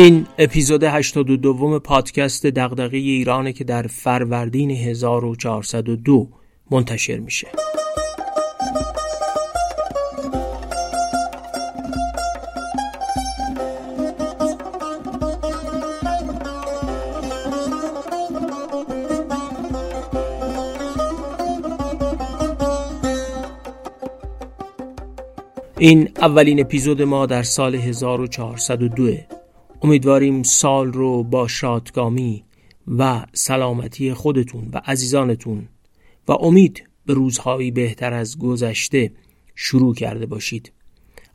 این اپیزود 82 پادکست دغدغه ایرانه که در فروردین 1402 منتشر میشه. این اولین اپیزود ما در سال 1402 امیدواریم سال رو با شادگامی و سلامتی خودتون و عزیزانتون و امید به روزهایی بهتر از گذشته شروع کرده باشید.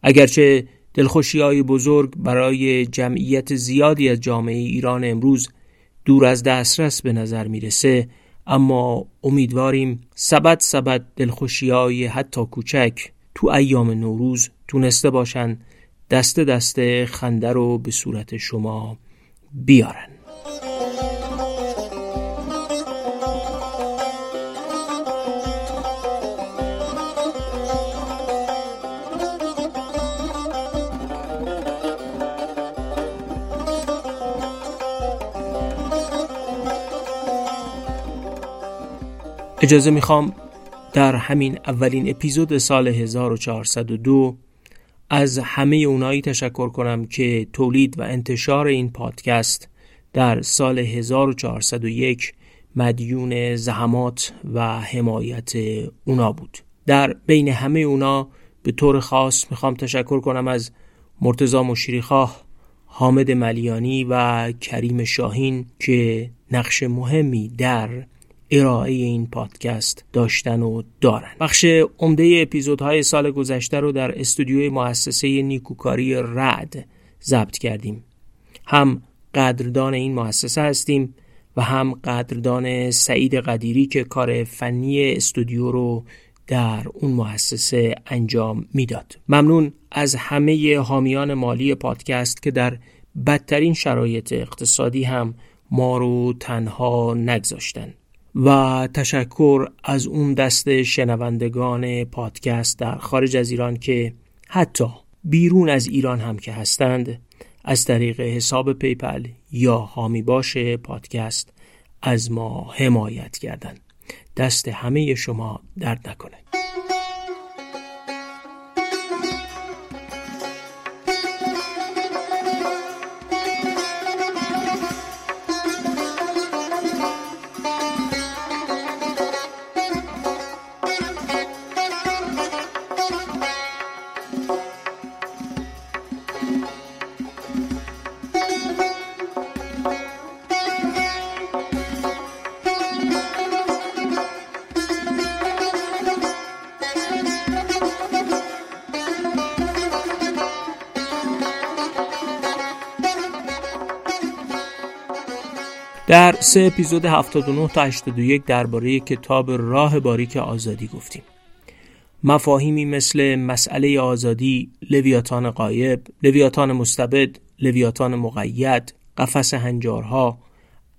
اگرچه دلخوشی های بزرگ برای جمعیت زیادی از جامعه ایران امروز دور از دسترس به نظر می‌رسه اما امیدواریم سبد سبد دلخوشی های حتی کوچک تو ایام نوروز تونسته باشن دست دست خنده رو به صورت شما بیارن. اجازه می‌خوام در همین اولین اپیزود سال 1402 از همه اونایی تشکر کنم که تولید و انتشار این پادکست در سال 1401 مدیون زحمات و حمایت اونا بود. در بین همه اونا به طور خاص می‌خوام تشکر کنم از مرتزا مشیریخواه حامد ملیانی و کریم شاهین که نقش مهمی در ارائه این پادکست داشتن و دارن. بخش عمده اپیزودهای سال گذشته رو در استودیوی مؤسسه نیکوکاری رد ضبط کردیم. هم قدردان این مؤسسه هستیم و هم قدردان سعید قدیری که کار فنی استودیو رو در اون مؤسسه انجام می‌داد. ممنون از همه حامیان مالی پادکست که در بدترین شرایط اقتصادی هم ما رو تنها نگذاشتن. و تشکر از اون دست شنوندگان پادکست در خارج از ایران که حتی بیرون از ایران هم که هستند از طریق حساب پیپل یا حامی باش پادکست از ما حمایت کردند دست همه شما درد نکنه. سه اپیزود 79 تا 81 درباره کتاب راه باریک آزادی گفتیم. مفاهیمی مثل مسئله آزادی، لویاتان قایب، لویاتان مستبد، لویاتان مقید، قفس هنجارها،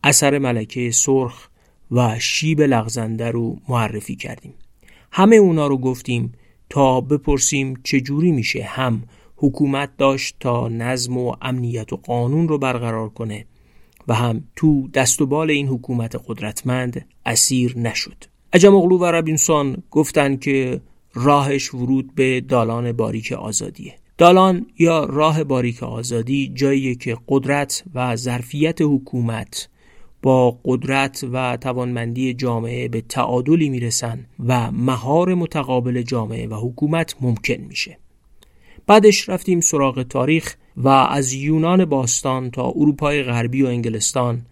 اثر ملکه سرخ و شیب لغزنده رو معرفی کردیم. همه اونا رو گفتیم تا بپرسیم چجوری میشه هم حکومت داشت تا نظم و امنیت و قانون رو برقرار کنه و هم تو دست و بال این حکومت قدرتمند اسیر نشد. اجمغلو و ربینسون گفتند که راهش ورود به دالان باریک آزادیه. دالان یا راه باریک آزادی جایی که قدرت و ظرفیت حکومت با قدرت و توانمندی جامعه به تعادلی می‌رسن و مهار متقابل جامعه و حکومت ممکن میشه. بعدش رفتیم سراغ تاریخ و از یونان باستان تا اروپای غربی و انگلستان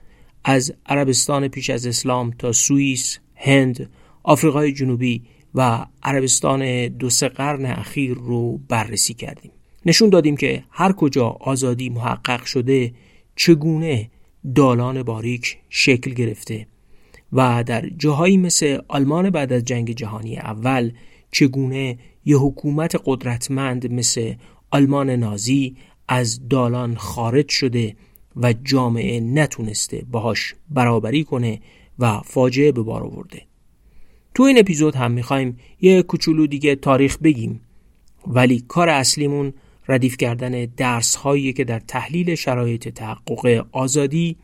از عربستان پیش از اسلام تا سوئیس، هند، آفریقای جنوبی و عربستان دو سه قرن اخیر رو بررسی کردیم. نشون دادیم که هر کجا آزادی محقق شده چگونه دالان باریک شکل گرفته و در جاهایی مثل آلمان بعد از جنگ جهانی اول چگونه یه حکومت قدرتمند مثل آلمان نازی از دالان خارج شده و جامعه نتونسته باهاش برابری کنه و فاجعه به بار آورده. تو این اپیزود هم می‌خوایم یه کوچولو دیگه تاریخ بگیم. ولی کار اصلیمون ردیف کردن درس هایی که در تحلیل شرایط تحقق آزادی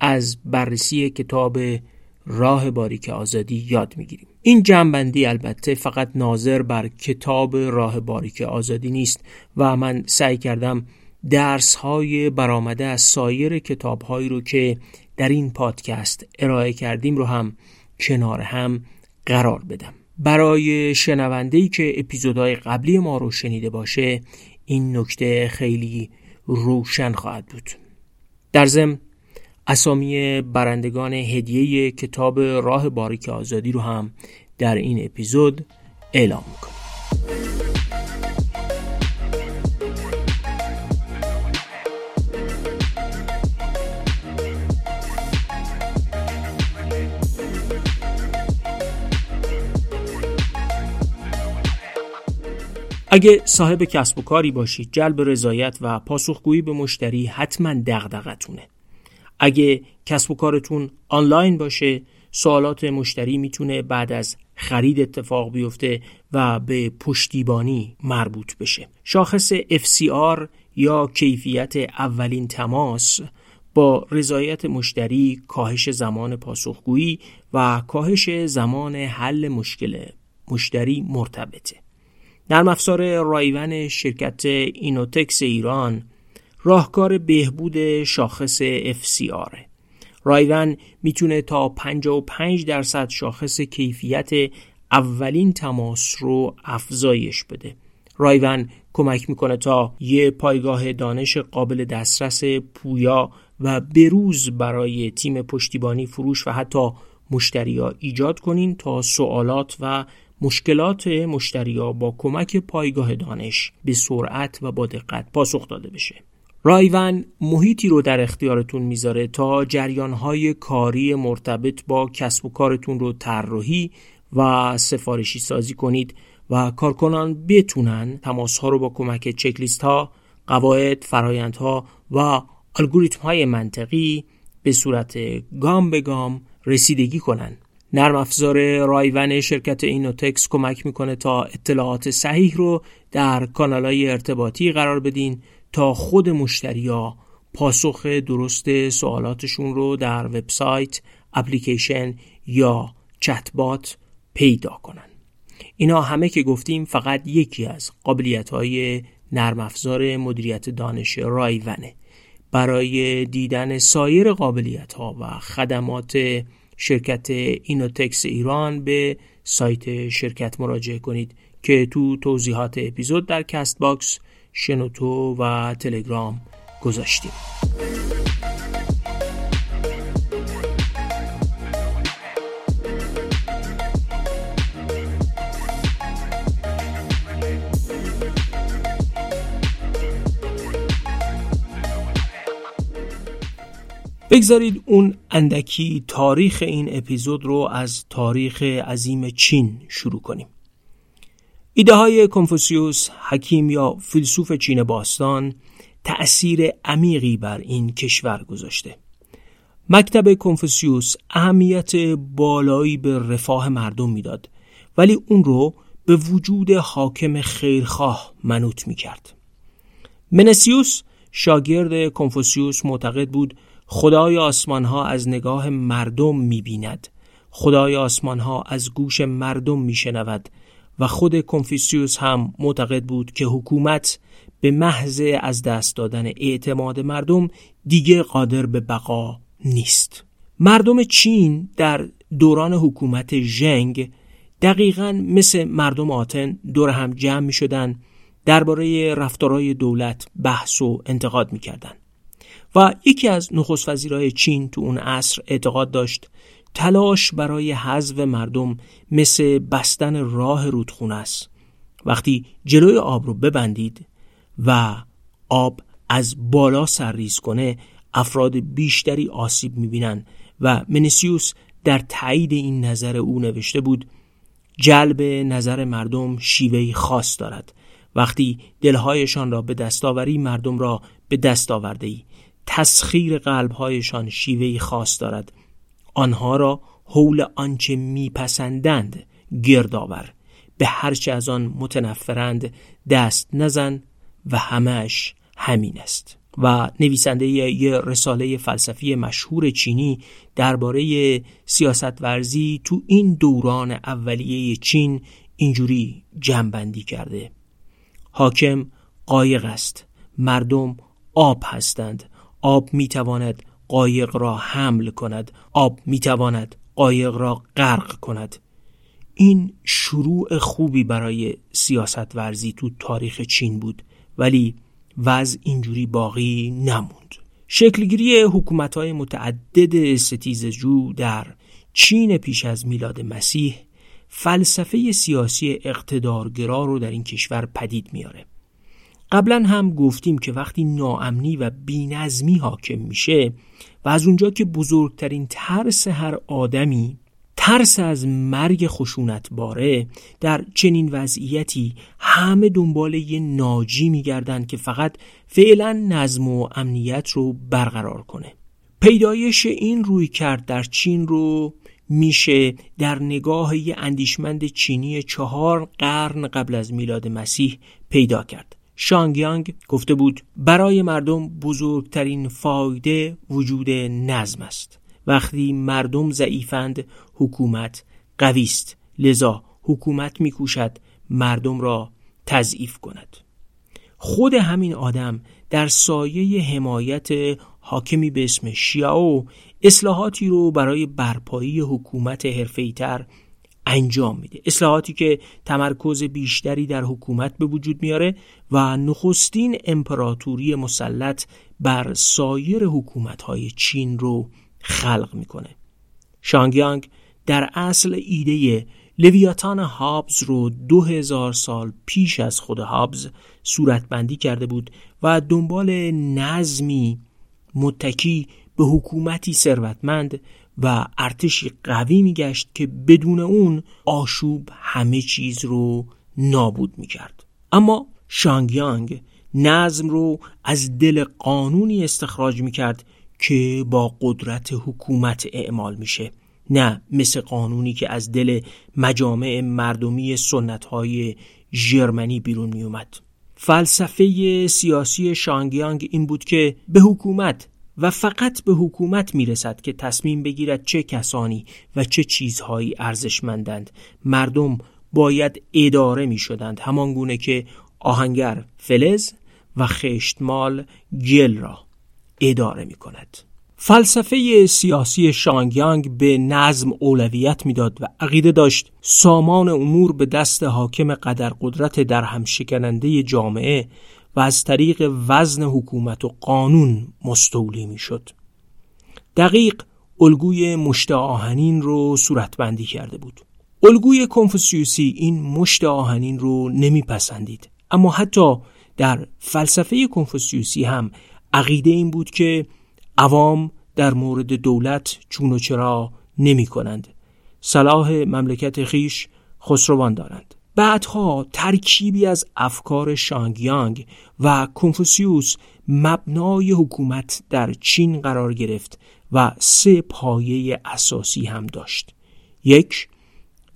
از بررسی کتاب راه باریک آزادی یاد می‌گیریم. این جنبندی البته فقط ناظر بر کتاب راه باریک آزادی نیست و من سعی کردم درس های برآمده از سایر کتاب هایی رو که در این پادکست ارائه کردیم رو هم کنار هم قرار بدم. برای شنونده که اپیزودهای قبلی ما رو شنیده باشه این نکته خیلی روشن خواهد بود. در ضمن اسامی برندگان هدیه کتاب راه باریک آزادی رو هم در این اپیزود اعلام می‌کنیم. اگه صاحب کسب و کاری باشید جلب رضایت و پاسخگویی به مشتری حتما دغدغتونه اگه کسب و کارتون آنلاین باشه سوالات مشتری می‌تونه بعد از خرید اتفاق بیفته و به پشتیبانی مربوط بشه. شاخص FCR یا کیفیت اولین تماس با رضایت مشتری کاهش زمان پاسخگویی و کاهش زمان حل مشکل مشتری مرتبطه. نرم افزار رایون شرکت اینوتکس ایران راهکار بهبود شاخص FCR رایون می‌تونه تا 55 درصد شاخص کیفیت اولین تماس رو افزایش بده. رایون کمک می‌کنه تا یه پایگاه دانش قابل دسترس پویا و بروز برای تیم پشتیبانی فروش و حتی مشتریا ایجاد کنین تا سوالات و مشکلات مشتریا با کمک پایگاه دانش به سرعت و با دقت پاسخ داده بشه. رایون محیطی رو در اختیارتون می‌ذاره تا جریانهای کاری مرتبط با کسب و کارتون رو طراحی و سفارشی سازی کنید و کارکنان بتونن تماس ها رو با کمک چکلیست ها، قواعد، فرایندها و الگوریتم های منطقی به صورت گام به گام رسیدگی کنن. نرم افزار رایون شرکت اینوتکس کمک می‌کنه تا اطلاعات صحیح رو در کانال های ارتباطی قرار بدین تا خود مشتریا پاسخ درست سوالاتشون رو در وبسایت، اپلیکیشن یا چتبات پیدا کنن. اینا همه که گفتیم فقط یکی از قابلیت های نرم افزار مدیریت دانش رایونه. برای دیدن سایر قابلیت ها و خدمات شرکت اینوتکس ایران به سایت شرکت مراجعه کنید که تو توضیحات اپیزود در کست باکس شنوتو و تلگرام گذاشتیم. بگذارید اون اندکی تاریخ این اپیزود رو از تاریخ عظیم چین شروع کنیم. ایده های کنفوسیوس حکیم یا فیلسوف چین باستان تأثیر عمیقی بر این کشور گذاشته مکتب کنفوسیوس اهمیت بالایی به رفاه مردم می‌داد ولی اون رو به وجود حاکم خیرخواه منوط می کرد. منسیوس شاگرد کنفوسیوس معتقد بود خدای آسمان ها از نگاه مردم می بیند. خدای آسمان ها از گوش مردم می شنود و خود کنفوسیوس هم معتقد بود که حکومت به محض از دست دادن اعتماد مردم دیگه قادر به بقا نیست مردم چین در دوران حکومت ژنگ دقیقا مثل مردم آتن دور هم جمع می شدن درباره رفتارهای دولت بحث و انتقاد می کردن. و یکی از نخست وزیرای چین تو اون عصر اعتقاد داشت تلاش برای حذف مردم مثل بستن راه رودخونه است. وقتی جلوی آب رو ببندید و آب از بالا سرریز کنه افراد بیشتری آسیب می‌بینن و منسیوس در تایید این نظر او نوشته بود جلب نظر مردم شیوهی خاص دارد. وقتی دلهایشان را به دستاوری مردم را به دست آورده تسخیر قلبهایشان شیوهی خاص دارد. آنها را حول آنچه میپسندند گردآور به هرچه از آن متنفرند دست نزن و همش همین است. و نویسنده یه رساله فلسفی مشهور چینی درباره سیاست ورزی تو این دوران اولیه چین اینجوری جمعبندی کرده. حاکم قایق است. مردم آب هستند. آب می‌تواند قایق را حمل کند آب می‌تواند قایق را غرق کند. این شروع خوبی برای سیاست ورزی تو تاریخ چین بود ولی وضع اینجوری باقی نموند. شکلگیری حکومت های متعدد ستیزجو در چین پیش از میلاد مسیح فلسفه سیاسی اقتدارگرا رو در این کشور پدید میاره. قبلا هم گفتیم که وقتی ناامنی و بینظمی حاکم میشه و از اونجا که بزرگترین ترس هر آدمی ترس از مرگ خشونت باره در چنین وضعیتی همه دنبال یه ناجی میگردن که فقط فعلا نظم و امنیت رو برقرار کنه. پیدایش این روی کرد در چین رو میشه در نگاه یه اندیشمند چینی چهار قرن قبل از میلاد مسیح پیدا کرد. شانگیانگ گفته بود برای مردم بزرگترین فایده وجود نظم است. وقتی مردم ضعیفند حکومت قوی است. لذا حکومت میکوشد مردم را تضعیف کند. خود همین آدم در سایه حمایت حاکمی به اسم شیاو اصلاحاتی رو برای برپایی حکومت حرفه‌ای‌تر انجام میده. اصلاحاتی که تمرکز بیشتری در حکومت به وجود میاره و نخستین امپراتوری مسلط بر سایر حکومت‌های چین رو خلق می‌کنه. شانگیانگ در اصل ایده لویاتان هابز رو دو هزار سال پیش از خود هابز صورتبندی کرده بود و دنبال نظمی متکی به حکومتی ثروتمند و ارتشی قوی میگشت که بدون اون آشوب همه چیز رو نابود می‌کرد. اما شانگیانگ نظم رو از دل قانونی استخراج می‌کرد که با قدرت حکومت اعمال میشه. نه مثل قانونی که از دل مجامع مردمی سنت های ژرمنی بیرون میومد فلسفه سیاسی شانگیانگ این بود که به حکومت و فقط به حکومت می‌رسد که تصمیم بگیرد چه کسانی و چه چیزهایی ارزشمندند. مردم باید اداره می شدند همان گونه که آهنگر فلز و خشتمال گل را اداره می کند فلسفه سیاسی شانگیانگ به نظم اولویت می‌داد و عقیده داشت سامان امور به دست حاکم قدر قدرت در هم شکننده جامعه و از طریق وزن حکومت و قانون مستولی می‌شد. دقیق الگوی مشت آهنین رو صورتبندی کرده بود. الگوی کنفوسیوسی این مشت آهنین رو نمیپسندید اما حتی در فلسفه کنفوسیوسی هم عقیده این بود که عوام در مورد دولت چون و چرا نمی کنند. صلاح مملکت خیش خسروان دارند. بعدها ترکیبی از افکار شانگیانگ و کنفوسیوس مبنای حکومت در چین قرار گرفت و سه پایه اساسی هم داشت. یک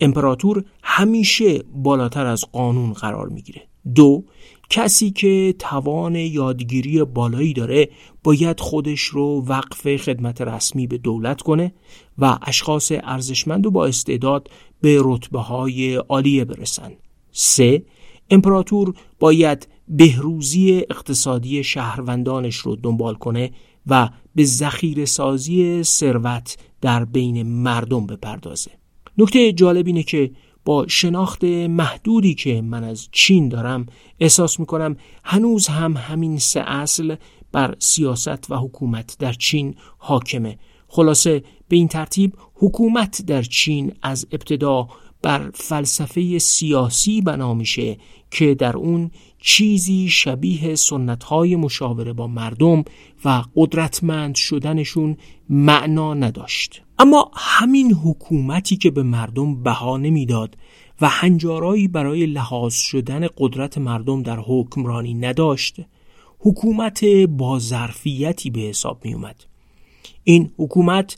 امپراتور همیشه بالاتر از قانون قرار می‌گیره. دو کسی که توان یادگیری بالایی داره باید خودش رو وقف خدمت رسمی به دولت کنه و اشخاص ارزشمند و با استعداد به رتبه های عالیه برسن. سه امپراتور باید بهروزی اقتصادی شهروندانش رو دنبال کنه و به ذخیره سازی ثروت در بین مردم بپردازه. نکته جالب اینه که با شناخت محدودی که من از چین دارم احساس می‌کنم هنوز هم همین سه اصل بر سیاست و حکومت در چین حاکمه خلاصه به این ترتیب حکومت در چین از ابتدا بر فلسفه سیاسی بنا میشه که در اون چیزی شبیه سنت های مشاوره با مردم و قدرتمند شدنشون معنا نداشت اما همین حکومتی که به مردم بها نمی‌داد و هنجارایی برای لحاظ شدن قدرت مردم در حکمرانی نداشت حکومت با ظرفیتی به حساب می اومد. این حکومت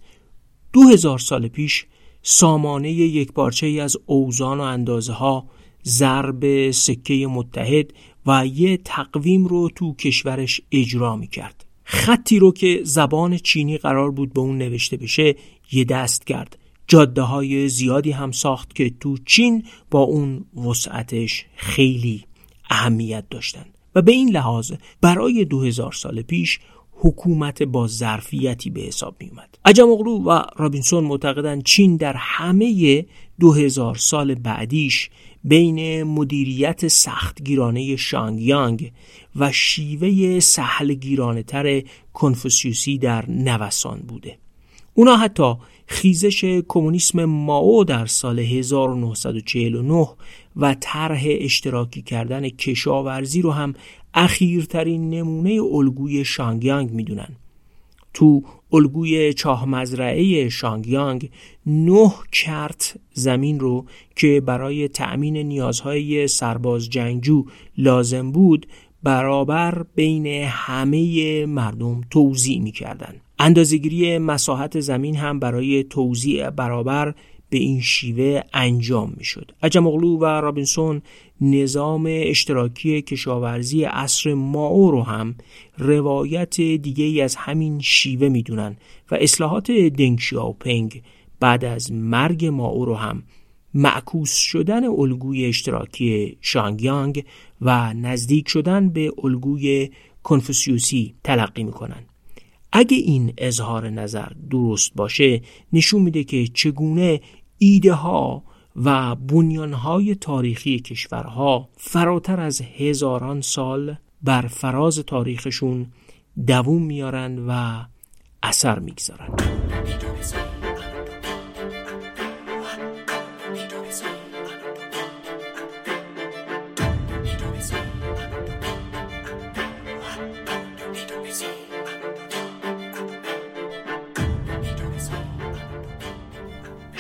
دو هزار سال پیش سامانه یک پارچه ای از اوزان و اندازه ها ضرب سکه متحد و یه تقویم رو تو کشورش اجرا می کرد. خطی رو که زبان چینی قرار بود به اون نوشته بشه یه دست کرد جاده های زیادی هم ساخت که تو چین با اون وسعتش خیلی اهمیت داشتن و به این لحاظ برای دو هزار سال پیش حکومت با ظرفیتی به حساب می اومد عجم و رابینسون معتقدند چین در همه دو هزار سال بعدیش بین مدیریت سختگیرانه شانگیانگ و شیوه سهلگیرانه تر کنفوسیوسی در نوسان بوده. اونا حتی خیزش کمونیسم ماو در سال 1949 و طرح اشتراکی کردن کشاورزی رو هم اخیرترین نمونه الگوی شانگیانگ می‌دونن تو الگوی چاه مزرعه شانگیانگ نه کرت زمین رو که برای تأمین نیازهای سرباز جنگجو لازم بود برابر بین همه مردم توضیح می‌کردن اندازگیری مساحت زمین هم برای توزیع برابر به این شیوه انجام می شد. عجم و رابینسون نظام اشتراکی کشاورزی عصر ماو رو هم روایت دیگه ای از همین شیوه می‌دونن و اصلاحات دنگ پنگ بعد از مرگ ماو رو هم معکوس شدن الگوی اشتراکی شانگیانگ و نزدیک شدن به الگوی کنفوسیوسی تلقی می‌کنن. اگه این اظهار نظر درست باشه نشون میده که چگونه ایده ها و بنیان های تاریخی کشورها فراتر از هزاران سال بر فراز تاریخشون دووم میارن و اثر می‌گذارن.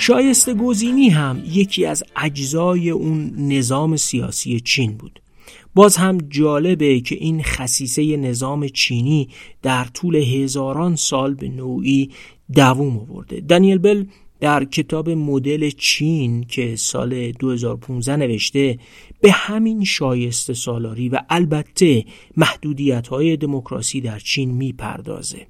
شایسته گزینی هم یکی از اجزای اون نظام سیاسی چین بود. باز هم جالبه که این خصیصه نظام چینی در طول هزاران سال به نوعی دووم آورده. دانیل بل در کتاب مدل چین که سال 2015 نوشته به همین شایسته سالاری و البته محدودیت های دموکراسی در چین می‌پردازه.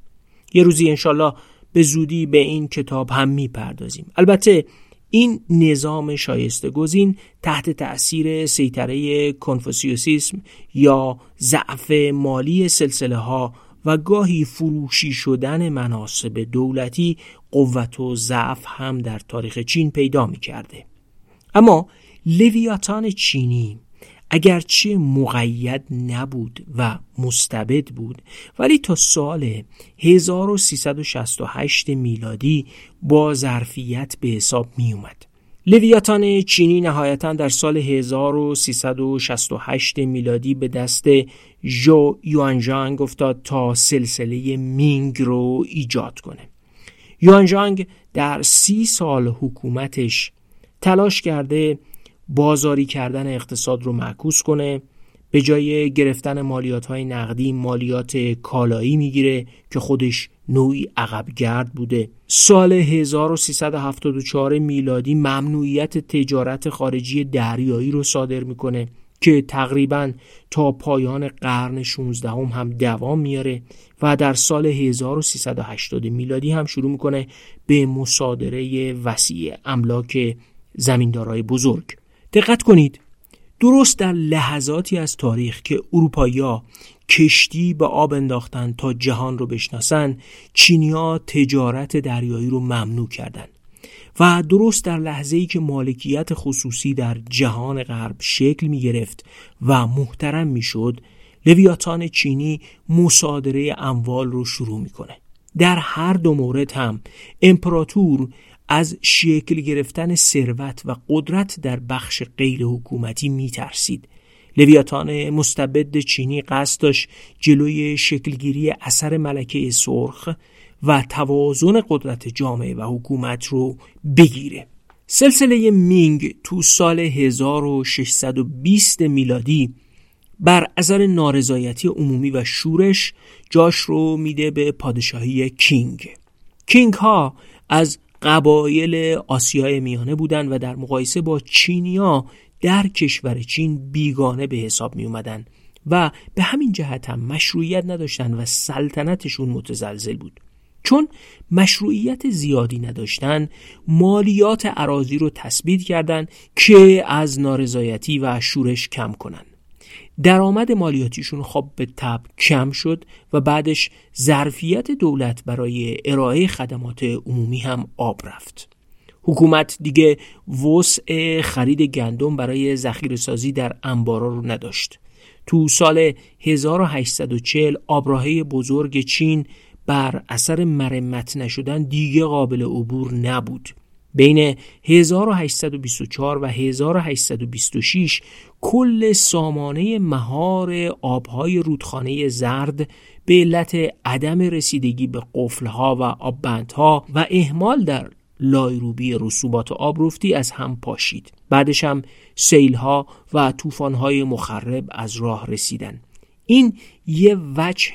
یه روزی انشالله به زودی به این کتاب هم می‌پردازیم البته این نظام شایسته گزین تحت تأثیر سیطره کنفوسیوسیسم یا ضعف مالی سلسله ها و گاهی فروشی شدن مناسب دولتی قوت و ضعف هم در تاریخ چین پیدا می کرده. اما لویاتان چینی اگرچه مقید نبود و مستبد بود ولی تا سال 1368 میلادی با ظرفیت به حساب می اومد. لویاتان چینی نهایتا در سال 1368 میلادی به دست ژو یوانژانگ افتاد تا سلسله مینگ رو ایجاد کنه. یوانژانگ در سی سال حکومتش تلاش کرده بازاری کردن اقتصاد رو معکوس کنه به جای گرفتن مالیات های نقدی مالیات کالایی می‌گیره که خودش نوعی عقبگرد بوده. سال 1374 میلادی ممنوعیت تجارت خارجی دریایی رو صادر می‌کنه که تقریبا تا پایان قرن 16 هم, هم دوام میاره و در سال 1380 میلادی هم شروع می‌کنه به مصادره وسیع املاک زمیندارای بزرگ. دقت کنید. درست در لحظاتی از تاریخ که اروپایا کشتی به آب انداختن تا جهان رو بشناسن چینیا تجارت دریایی رو ممنوع کردند و درست در لحظه ای که مالکیت خصوصی در جهان غرب شکل می گرفت و محترم می شد لویاتان چینی مصادره اموال رو شروع می‌کنه. در هر دو مورد هم امپراتور از شکل گرفتن ثروت و قدرت در بخش غیر حکومتی می ترسید. لویاتان مستبد چینی قصد داشت جلوی شکلگیری اثر ملکه سرخ و توازن قدرت جامعه و حکومت رو بگیره. سلسله مینگ تو سال 1620 میلادی بر اثر نارضایتی عمومی و شورش جاش رو میده به پادشاهی کینگ کینگ ها از قبایل آسیای میانه بودند و در مقایسه با چینیا در کشور چین بیگانه به حساب می اومدن و به همین جهت هم مشروعیت نداشتن و سلطنتشون متزلزل بود. چون مشروعیت زیادی نداشتن مالیات عراضی رو تثبیت کردند که از نارضایتی و شورش کم کنن. درآمد مالیاتیشون خب به تب کم شد و بعدش ظرفیت دولت برای ارائه خدمات عمومی هم آب رفت. حکومت دیگه وسع خرید گندم برای ذخیره سازی در انبارا رو نداشت. تو سال 1840 آبراهه بزرگ چین بر اثر مرمت نشدن دیگه قابل عبور نبود. بین 1824 و 1826 کل سامانه مهار آبهای رودخانه زرد به علت عدم رسیدگی به قفلها و آببندها و اهمال در لایروبی رسوبات آبرفتی از هم پاشید. بعدش هم سیلها و طوفانهای مخرب از راه رسیدن. این یه وجه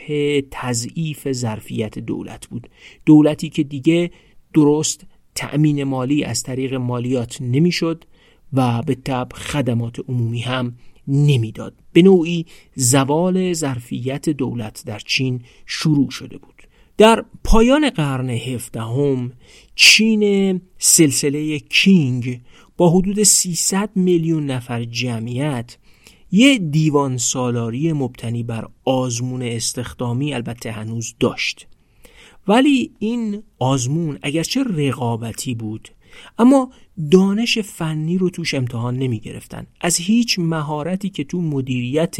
تضعیف ظرفیت دولت بود. دولتی که دیگه درست تأمین مالی از طریق مالیات نمی‌شد و به طب خدمات عمومی هم نمی‌داد. به نوعی زوال ظرفیت دولت در چین شروع شده بود. در پایان قرن هفدهم چین سلسله کینگ با حدود 300 میلیون نفر جمعیت یه دیوان سالاری مبتنی بر آزمون استخدامی البته هنوز داشت. ولی این آزمون اگرچه رقابتی بود اما دانش فنی رو توش امتحان نمی گرفتن از هیچ مهارتی که تو مدیریت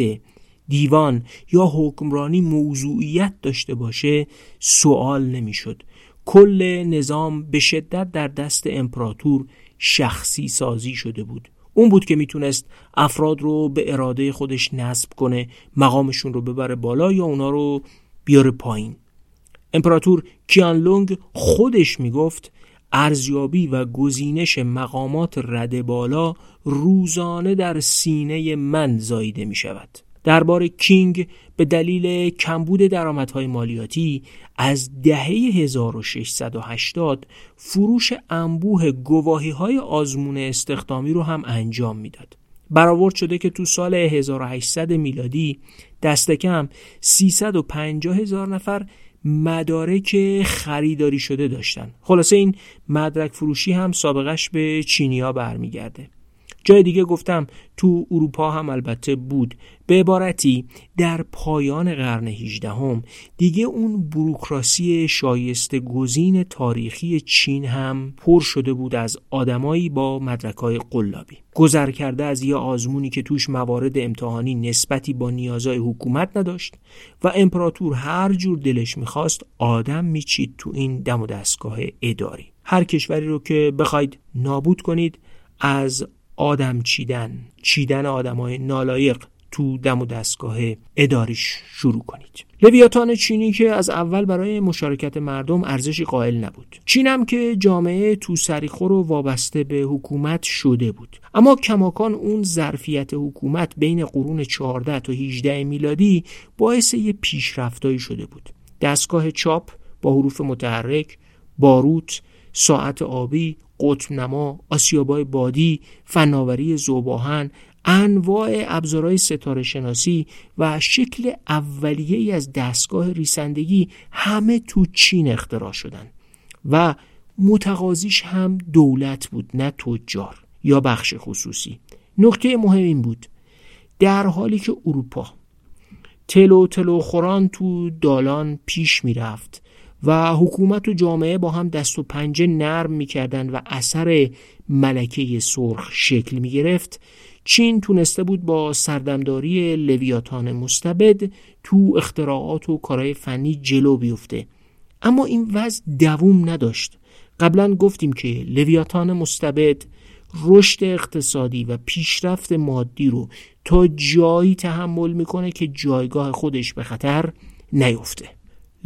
دیوان یا حکمرانی موضوعیت داشته باشه سوال نمی‌شد. کل نظام به شدت در دست امپراتور شخصی سازی شده بود. اون بود که می‌تونست افراد رو به اراده خودش نصب کنه مقامشون رو ببره بالا یا اونا رو بیاره پایین. امپراتور کیانلونگ خودش می‌گفت ارزیابی و گزینش مقامات رده بالا روزانه در سینه من زاییده می شود دربار کینگ به دلیل کمبود درآمدهای مالیاتی از دهه 1680 فروش انبوه گواهی های آزمون استخدامی رو هم انجام می‌داد. برآورد شده که تو سال 1800 میلادی دست کم 350 هزار نفر مدارک خریداری شده داشتن. خلاصه این مدرک فروشی هم سابقش به چینیا برمیگرده. جای دیگه گفتم تو اروپا هم البته بود. به عبارتی در پایان قرن 18 هم دیگه اون بروکراسی شایسته گزین تاریخی چین هم پر شده بود از آدمایی با مدرکای قلابی. گذر کرده از یه آزمونی که توش موارد امتحانی نسبتی با نیازهای حکومت نداشت و امپراتور هر جور دلش می‌خواست آدم میچید تو این دم و دستگاه اداری. هر کشوری رو که بخواید نابود کنید از آدم چیدن چیدن های نالایق تو دم و دستگاه اداریش شروع کنید. لویاتان چینی که از اول برای مشارکت مردم ارزشی قائل نبود. چینم که جامعه تو سریخور و وابسته به حکومت شده بود. اما کماکان اون ظرفیت حکومت بین قرون 14 تا 18 میلادی باعث یه پیشرفتایی شده بود. دستگاه چاپ با حروف متحرک باروت ساعت آبی قطب نما، آسیابای بادی، فناوری زوباهن، انواع ابزارهای ستاره شناسی و شکل اولیه از دستگاه ریسندگی همه تو چین اختراع شدن. و متقاضیش هم دولت بود نه تجار یا بخش خصوصی. نکته مهم این بود در حالی که اروپا تلو تلو خوران تو دالان پیش می‌رفت و حکومت و جامعه با هم دست و پنجه نرم می‌کردن و اثر ملکه سرخ شکل می‌گرفت. چین تونسته بود با سردمداری لویاتان مستبد تو اختراعات و کارهای فنی جلو بیفته. اما این وضع دووم نداشت. قبلا گفتیم که لویاتان مستبد رشد اقتصادی و پیشرفت مادی رو تا جایی تحمل می‌کنه که جایگاه خودش به خطر نیفته.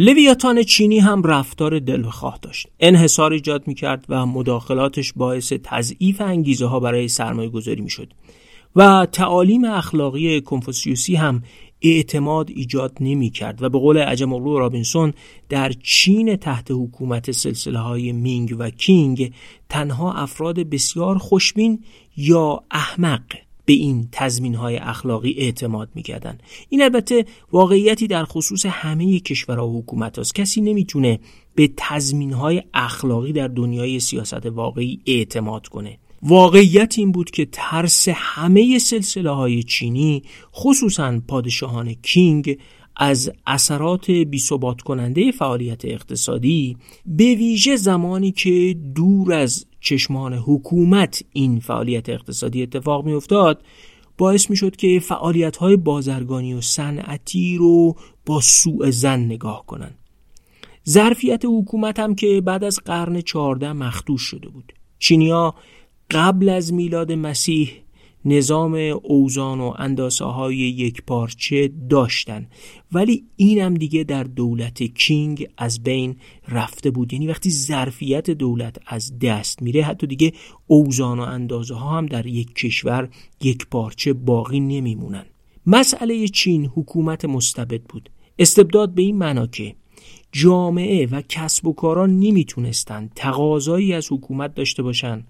لویاتان چینی هم رفتار دلخواه داشت. انحصار ایجاد می‌کرد و مداخلاتش باعث تضعیف انگیزه ها برای سرمایه گذاری می‌شد. و تعالیم اخلاقی کنفوسیوسی هم اعتماد ایجاد نمی کرد و به قول عجم رابینسون در چین تحت حکومت سلسله های مینگ و کینگ تنها افراد بسیار خوشبین یا احمق به این تضمین های اخلاقی اعتماد می‌کردن این البته واقعیتی در خصوص همه کشورها و حکومت هست. کسی نمی‌تونه به تضمین های اخلاقی در دنیای سیاست واقعی اعتماد کنه واقعیت این بود که ترس همه سلسله های چینی خصوصا پادشاهان کینگ از اثرات بیثبات کننده فعالیت اقتصادی به ویژه زمانی که دور از چشمان حکومت این فعالیت اقتصادی اتفاق می افتاد باعث می شد که فعالیت های بازرگانی و صنعتی رو با سوء زن نگاه کنند. ظرفیت حکومت هم که بعد از قرن چهارده مخدوش شده بود چینیا قبل از میلاد مسیح نظام اوزان و انداسه های یک پارچه داشتن. ولی اینم دیگه در دولت کینگ از بین رفته بود. یعنی وقتی ظرفیت دولت از دست میره حتی دیگه اوزان و اندازه ها هم در یک کشور یک پارچه باقی نمیمونن. مسئله چین حکومت مستبد بود. استبداد به این معنا که جامعه و کسب و کاران نمی‌تونستند تقاضایی از حکومت داشته باشند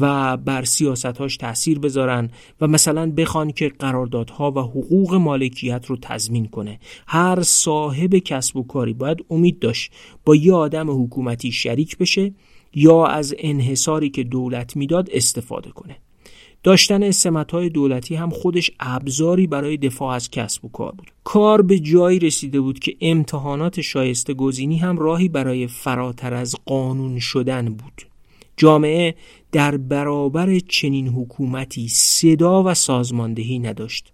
و بر سیاستهاش تاثیر بذارن و مثلا بخوان که قراردادها و حقوق مالکیت رو تضمین کنه. هر صاحب کسب و کاری باید امید داشت با یه آدم حکومتی شریک بشه یا از انحصاری که دولت می‌داد استفاده کنه. داشتن های دولتی هم خودش ابزاری برای دفاع از کسب و کار بود. کار به جایی رسیده بود که امتحانات شایسته گزینی هم راهی برای فراتر از قانون شدن بود. جامعه در برابر چنین حکومتی صدا و سازماندهی نداشت.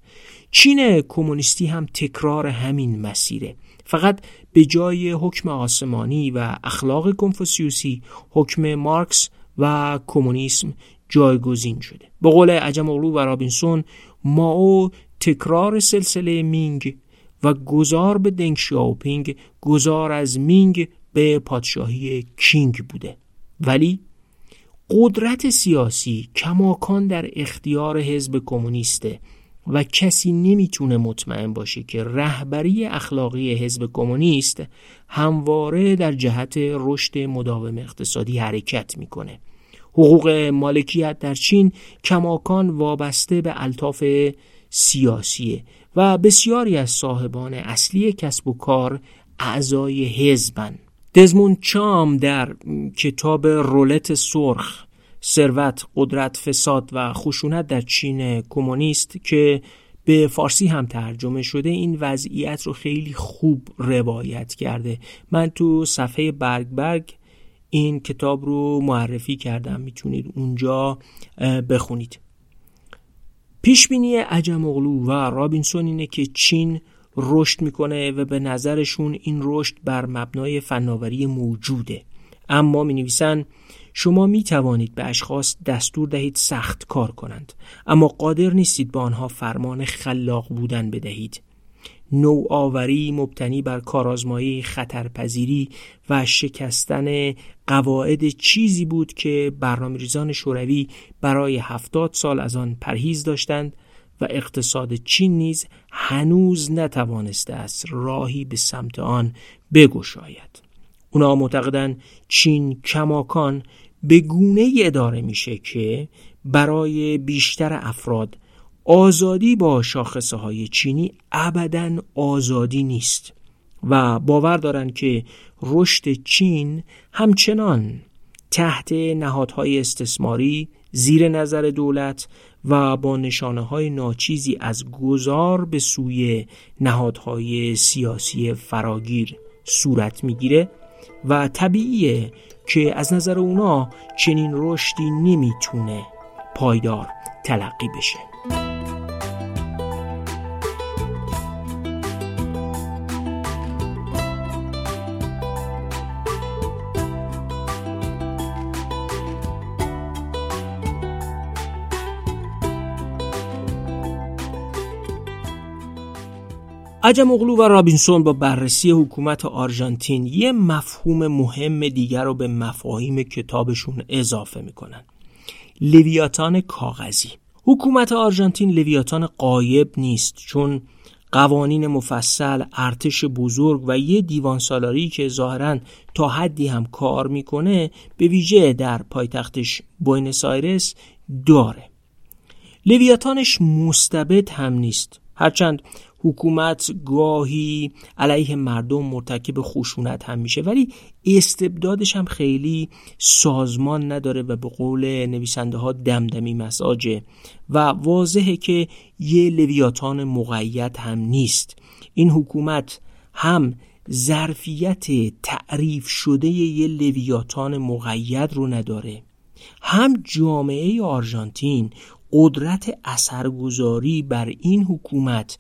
چین کمونیستی هم تکرار همین مسیره. فقط به جای حکم آسمانی و اخلاق کنفوسیوسی حکم مارکس و کمونیسم جایگزین شده. به قول عجم اغلو و رابینسون ماو تکرار سلسله مینگ و گذار به دنگ شیاوپینگ گذار از مینگ به پادشاهی کینگ بوده. ولی قدرت سیاسی کماکان در اختیار حزب کمونیسته و کسی نمی‌تونه مطمئن باشه که رهبری اخلاقی حزب کمونیست همواره در جهت رشد مداوم اقتصادی حرکت می‌کنه. حقوق مالکیت در چین کماکان وابسته به الطاف سیاسیه و بسیاری از صاحبان اصلی کسب و کار اعضای حزبن. دزمون چام در کتاب رولت سرخ ثروت، قدرت، فساد و خشونت در چین کمونیست که به فارسی هم ترجمه شده این وضعیت رو خیلی خوب روایت کرده. من تو صفحه برگ برگ این کتاب رو معرفی کردم می‌تونید اونجا بخونید. پیشبینی عجم اغلو و رابینسون اینه که چین رشد می‌کنه و به نظرشون این رشد بر مبنای فناوری موجوده. اما می نویسن شما می توانید به اشخاص دستور دهید سخت کار کنند اما قادر نیستید به آنها فرمان خلاق بودن بدهید. نوآوری مبتنی بر کارآزمایی خطرپذیری و شکستن قواعد چیزی بود که برنامه‌ریزان شوروی برای هفتاد سال از آن پرهیز داشتند و اقتصاد چین نیز هنوز نتوانسته است راهی به سمت آن بگشاید. اونا معتقدن چین کماکان به گونه اداره میشه که برای بیشتر افراد آزادی با شاخصه های چینی ابدا آزادی نیست و باور دارند که رشد چین همچنان تحت نهادهای استثماری زیر نظر دولت و با نشانه های ناچیزی از گذار به سوی نهادهای سیاسی فراگیر صورت می‌گیره و طبیعیه که از نظر اونا چنین رشدی نمی‌تونه پایدار تلقی بشه. عجم اغلو و رابینسون با بررسی حکومت آرژانتین یه مفهوم مهم دیگر رو به مفاهیم کتابشون اضافه می‌کنن. لویاتان کاغذی. حکومت آرژانتین لویاتان غایب نیست چون قوانین مفصل ارتش بزرگ و یه دیوان سالاری که ظاهرا تا حدی هم کار می‌کنه به ویژه در پایتختش بوینس آیرس داره. لویاتانش مستبد هم نیست. هرچند حکومت گاهی علیه مردم مرتکب خشونت هم میشه. ولی استبدادش هم خیلی سازمان نداره و به قول نویسنده ها دمدمی مساجه. و واضحه که یه لویاتان مقید هم نیست. این حکومت هم ظرفیت تعریف شده یه لویاتان مقید رو نداره. هم جامعه آرژانتین قدرت اثرگذاری بر این حکومت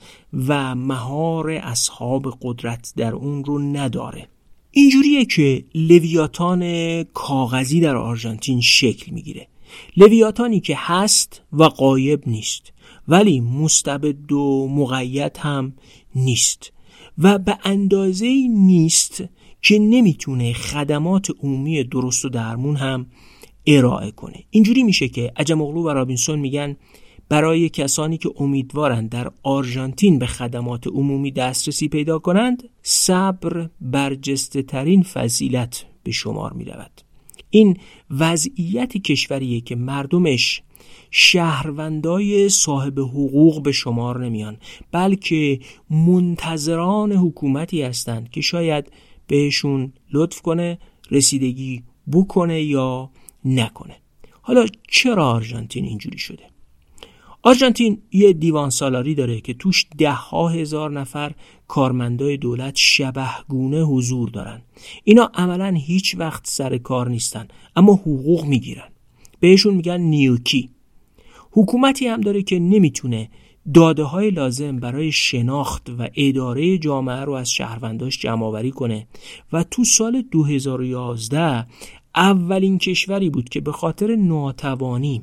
و مهار اصحاب قدرت در اون رو نداره. اینجوریه که لویاتان کاغذی در آرژانتین شکل می‌گیره. لویاتانی که هست و قایب نیست ولی مستبد و مقید هم نیست و به اندازه نیست که نمی‌تونه خدمات عمومی درست و درمون هم ارائه کنه اینجوری میشه که عجم و رابینسون میگن برای کسانی که امیدوارند در آرژانتین به خدمات عمومی دسترسی پیدا کنند صبر برجسته ترین فضیلت به شمار می رود. این وضعیت کشوریه که مردمش شهروندای صاحب حقوق به شمار نمیان بلکه منتظران حکومتی هستند که شاید بهشون لطف کنه رسیدگی بکنه یا نکنه. حالا چرا آرژانتین اینجوری شده؟ آرژانتین یه دیوان سالاری داره که توش ده ها هزار نفر کارمندای دولت شبهگونه حضور دارن. اینا عملا هیچ وقت سر کار نیستن اما حقوق می‌گیرن. بهشون میگن نیوکی. حکومتی هم داره که نمی‌تونه داده های لازم برای شناخت و اداره جامعه رو از شهرونداش جمع آوری کنه و تو سال 2011 اولین کشوری بود که به خاطر ناتوانی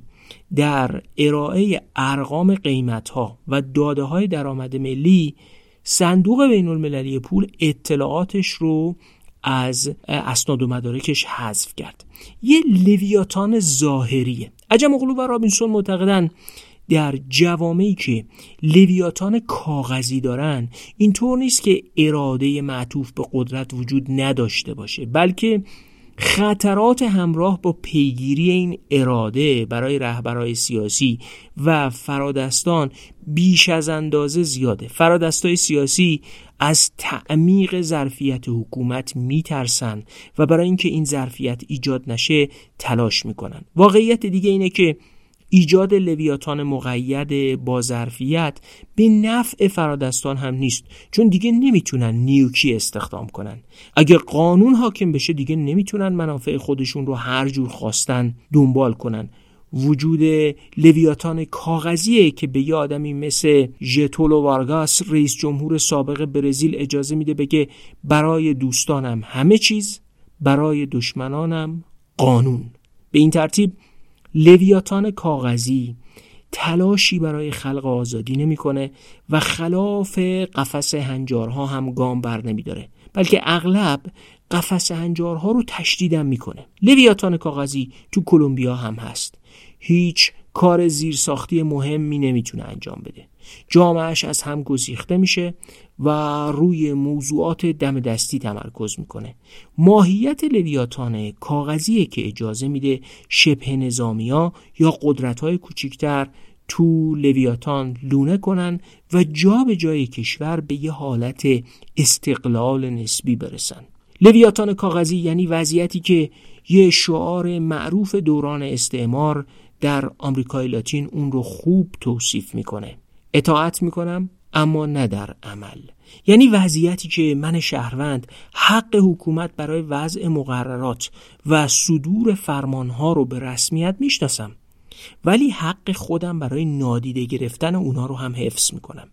در ارائه ارقام قیمت ها و داده های درآمد ملی صندوق بین المللی پول اطلاعاتش رو از اسناد و مدارکش حذف کرد. یه لویاتان ظاهریه. عجم اغلو و رابینسون معتقدن در جوامعی که لویاتان کاغذی دارن اینطور نیست که اراده معطوف به قدرت وجود نداشته باشه بلکه خطرات همراه با پیگیری این اراده برای رهبرای سیاسی و فرادستان بیش از اندازه زیاده. فرادستای سیاسی از تعمیق ظرفیت حکومت میترسن و برای اینکه این ظرفیت ایجاد نشه تلاش می‌کنن. واقعیت دیگه اینه که ایجاد لویاتان مقید با ظرفیت به نفع فرادستان هم نیست چون دیگه نمی‌تونن نیوکی استخدام کنن. اگر قانون حاکم بشه دیگه نمی‌تونن منافع خودشون رو هر جور خواستن دنبال کنن. وجود لویاتان کاغذیه که به یه آدمی مثل ژتولو وارگاس رئیس جمهور سابق برزیل اجازه میده بگه برای دوستانم همه چیز برای دشمنانم قانون. به این ترتیب لویاتان کاغذی تلاشی برای خلق آزادی نمی‌کنه و خلاف قفس هنجارها هم گام بر نمیداره بلکه اغلب قفس هنجارها رو تشدیدم می‌کنه. لویاتان کاغذی تو کلمبیا هم هست. هیچ کار زیرساختی مهمی نمی‌تونه انجام بده. جامعش از هم گسیخته میشه و روی موضوعات دم دستی تمرکز می‌کنه. ماهیت لویاتان کاغذیه که اجازه میده شبه نظامیا یا قدرت های کوچیکتر تو لویاتان لونه کنن و جا به جای کشور به یه حالت استقلال نسبی برسن. لویاتان کاغذی یعنی وضعیتی که یه شعار معروف دوران استعمار در آمریکای لاتین اون رو خوب توصیف می‌کنه. اطاعت می‌کنم. اما نه در عمل. یعنی وضعیتی که من شهروند حق حکومت برای وضع مقررات و صدور فرمانها رو به رسمیت می‌شناسم. ولی حق خودم برای نادیده گرفتن اونا رو هم حفظ می‌کنم.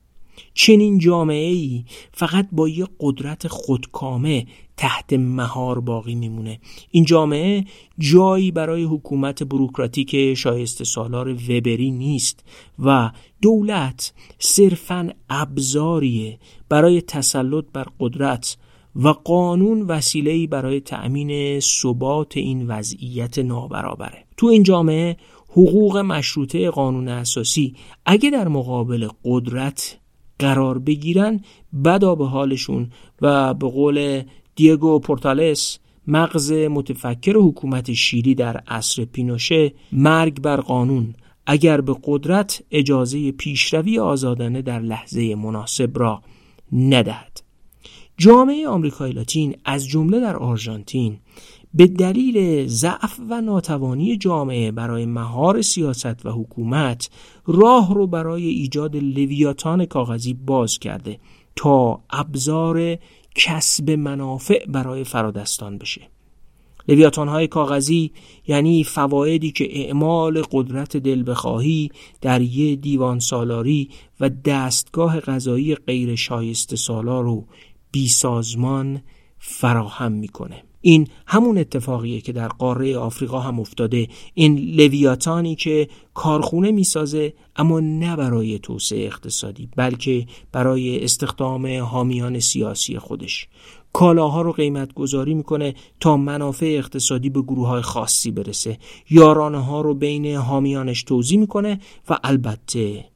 چنین جامعه ای فقط با یه قدرت خودکامه تحت مهار باقی میمونه. این جامعه جایی برای حکومت بروکراتیک شایسته سالار وبری نیست و دولت صرفا ابزاریه برای تسلط بر قدرت و قانون وسیله‌ای برای تأمین ثبات این وضعیت نابرابره. تو این جامعه حقوق مشروطه قانون اساسی اگه در مقابل قدرت قرار بگیرن بدا به حالشون و به قول دیگو پورتالس مغز متفکر حکومت شیری در عصر پینوشه مرگ بر قانون اگر به قدرت اجازه پیشروی آزادانه در لحظه مناسب را ندهد. جامعه آمریکای لاتین از جمله در آرژانتین به دلیل ضعف و ناتوانی جامعه برای مهار سیاست و حکومت راه رو برای ایجاد لویاتان کاغذی باز کرده تا ابزار کسب منافع برای فرادستان بشه. لویاتان های کاغذی یعنی فوایدی که اعمال قدرت دل بخواهی در یه دیوان سالاری و دستگاه غذایی غیر شایسته سالار رو بی سازمان فراهم می‌کنه. این همون اتفاقیه که در قاره آفریقا هم افتاده. این لویاتانی که کارخونه می‌سازه اما نه برای توسعه اقتصادی بلکه برای استخدام حامیان سیاسی خودش. کالاها رو قیمت گذاری می‌کنه تا منافع اقتصادی به گروه های خاصی برسه. یارانه ها رو بین حامیانش توضیح می‌کنه و البته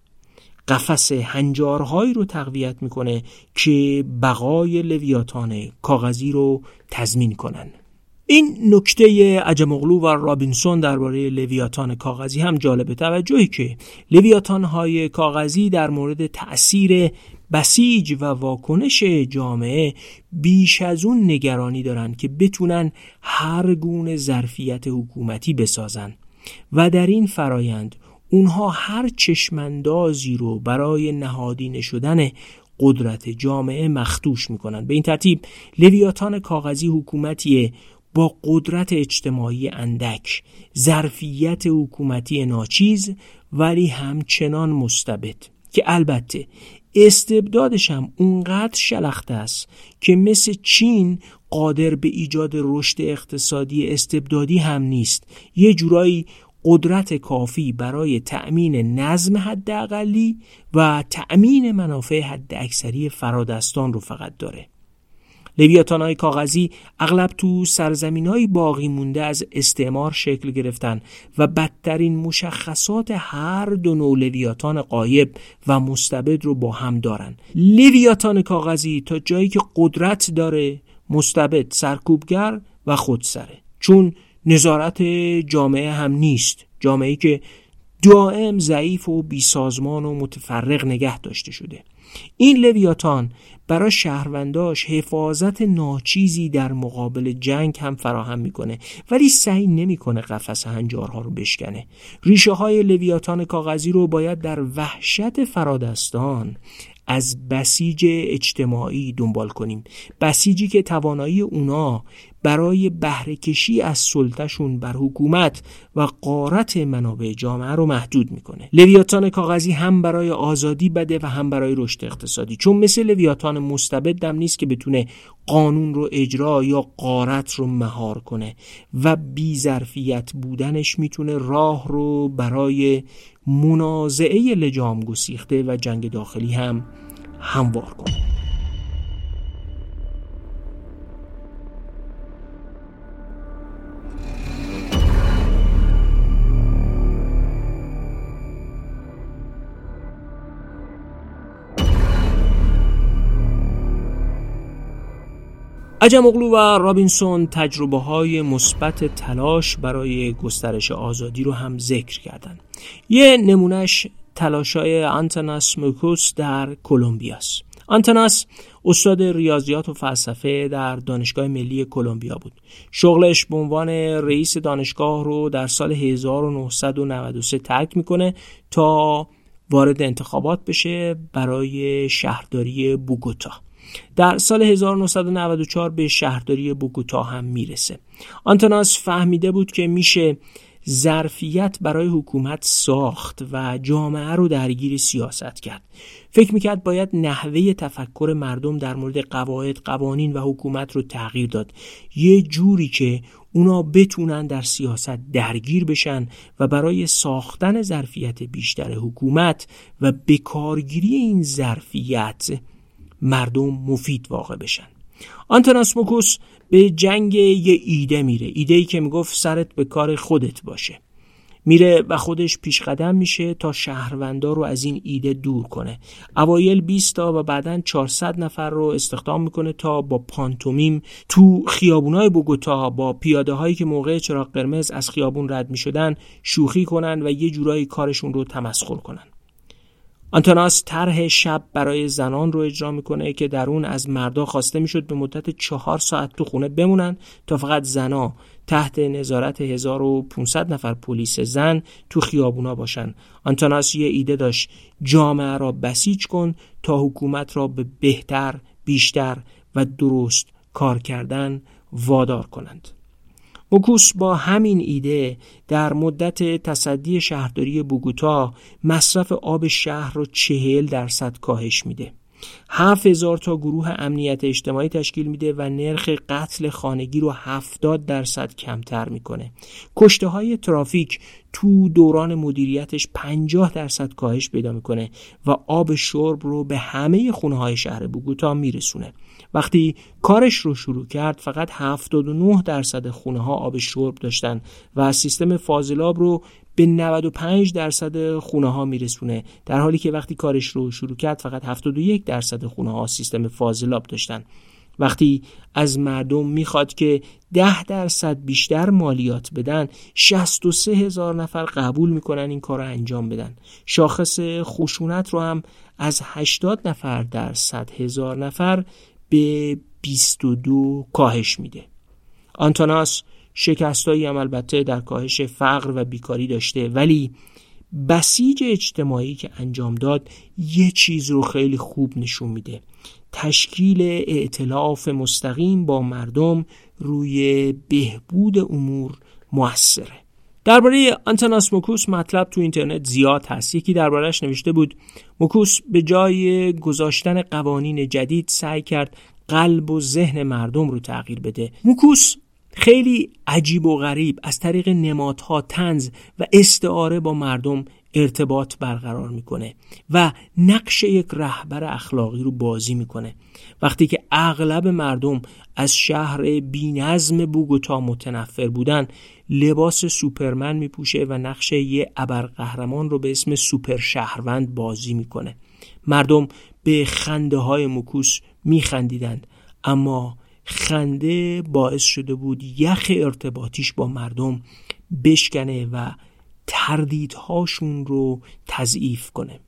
قفس هنجارهایی رو تقویت می‌کنه که بقای لویاتان کاغذی رو تضمین کنن. این نکته عجمغلو و رابینسون درباره لویاتان کاغذی هم جالب توجهی که لویاتان های کاغذی در مورد تأثیر بسیج و واکنش جامعه بیش از اون نگرانی دارن که بتونن هر گونه ظرفیت حکومتی بسازن و در این فرایند اونها هر چشمندازی رو برای نهادینه شدن قدرت جامعه مختوش می‌کنن. به این ترتیب لویاتان کاغذی حکومتیه با قدرت اجتماعی اندک ظرفیت حکومتی ناچیز ولی همچنان مستبد. که البته استبدادش هم اونقدر شلخته است که مثل چین قادر به ایجاد رشد اقتصادی استبدادی هم نیست. یه جورایی قدرت کافی برای تأمین نظم حداقلی و تأمین منافع حد اکثری فرادستان رو فقط داره. لویاتان های کاغذی اغلب تو سرزمین های باقی مونده از استعمار شکل گرفتن و بدترین مشخصات هر دو نوع لویاتان قایب و مستبد رو با هم دارن. لویاتان کاغذی تا جایی که قدرت داره مستبد سرکوبگر و خودسره. چون نظارت جامعه هم نیست. جامعه که دائم ضعیف و بیسازمان و متفرق نگه داشته شده. این لویاتان برای شهرونداش حفاظت ناچیزی در مقابل جنگ هم فراهم می‌کنه. ولی سعی نمی‌کنه قفس هنجارها رو بشکنه. ریشه های لویاتان کاغذی رو باید در وحشت فرادستان از بسیج اجتماعی دنبال کنیم. بسیجی که توانایی اونا برای بهرهکشی از سلطهشون بر حکومت و قارت منابع جامعه رو محدود می‌کنه. لویاتان کاغذی هم برای آزادی بده و هم برای رشد اقتصادی. چون مثل لویاتان مستبدم نیست که بتونه قانون رو اجرا یا قارت رو مهار کنه و بیظرفیت بودنش می‌تونه راه رو برای منازعه لجام گسیخته و جنگ داخلی هم هموار کنه عجم اغلو و رابینسون تجربه های مثبت تلاش برای گسترش آزادی رو هم ذکر کردند. یه نمونهش تلاشای آنتناس موکوس در کلمبیاست. آنتناس استاد ریاضیات و فلسفه در دانشگاه ملی کلمبیا بود. شغلش به عنوان رئیس دانشگاه رو در سال 1993 ترک می‌کنه تا وارد انتخابات بشه برای شهرداری بوگوتا. در سال 1994 به شهرداری بوگوتا هم می‌رسه. آنتوناس فهمیده بود که میشه ظرفیت برای حکومت ساخت و جامعه رو درگیر سیاست کرد. فکر می‌کرد باید نحوه تفکر مردم در مورد قواعد قوانین و حکومت رو تغییر داد. یه جوری که اونا بتونن در سیاست درگیر بشن و برای ساختن ظرفیت بیشتر حکومت و بکارگیری این ظرفیت مردم مفید واقع بشن. آنتوناس موکوس به جنگ یه ایده میره ایده ای که می‌گفت سرت به کار خودت باشه. میره و خودش پیش قدم میشه تا شهروندا رو از این ایده دور کنه. اوایل 20 تا و بعدا 400 نفر رو استخدام می‌کنه تا با پانتومیم تو خیابونای بوگوتا با پیاده هایی که موقع چراغ قرمز از خیابون رد می‌شدن شوخی کنن و یه جورایی کارشون رو تمسخر کنن. آنتوناس طرح شب برای زنان رو اجرا می‌کنه که در اون از مردا خواسته می‌شد به مدت چهار ساعت تو خونه بمونن تا فقط زنا تحت نظارت 1500 نفر پلیس زن تو خیابونا باشن. آنتوناس یه ایده داشت جامعه را بسیج کن تا حکومت را به بهتر بیشتر و درست کار کردن وادار کنند. موکوس با همین ایده در مدت تصدی شهرداری بوگوتا مصرف آب شهر رو چهل درصد کاهش میده. هفت هزار تا گروه امنیت اجتماعی تشکیل میده و نرخ قتل خانگی رو هفتاد درصد کمتر می‌کنه کشته های ترافیک تو دوران مدیریتش 50 درصد کاهش پیدا می‌کنه و آب شرب رو به همه خونه های شهر بوگوتا میرسونه وقتی کارش رو شروع کرد فقط 79 درصد خونه ها آب شرب داشتن و سیستم فاضلاب رو به 95 درصد خونه ها میرسونه. در حالی که وقتی کارش رو شروع کرد فقط 71 درصد خونه ها سیستم فاضلاب داشتن. وقتی از مردم می‌خواد که 10 درصد بیشتر مالیات بدن 63 هزار نفر قبول می‌کنن این کار رو انجام بدن. شاخص خشونت رو هم از 80 نفر در 100 هزار نفر به 22 کاهش میده. آنتوناس شکستایی هم البته در کاهش فقر و بیکاری داشته ولی بسیج اجتماعی که انجام داد یه چیز رو خیلی خوب نشون میده. تشکیل ائتلاف مستقیم با مردم روی بهبود امور موثره. درباره آنتوناس موکوس مطلب تو اینترنت زیاد هست. یکی دربارهش نوشته بود موکوس به جای گذاشتن قوانین جدید سعی کرد قلب و ذهن مردم رو تغییر بده. موکوس خیلی عجیب و غریب از طریق نمادها تنز و استعاره با مردم ارتباط برقرار می‌کنه و نقش یک رهبر اخلاقی رو بازی می‌کنه. وقتی که اغلب مردم از شهر بینظم بوگوتا متنفر بودن لباس سوپرمن میپوشه و نقش یه ابرقهرمان رو به اسم سوپر شهروند بازی می‌کنه. مردم به خنده های مکوس میخندیدند اما خنده باعث شده بود یخ ارتباطیش با مردم بشکنه و تردیدهاشون رو تضعیف کنه.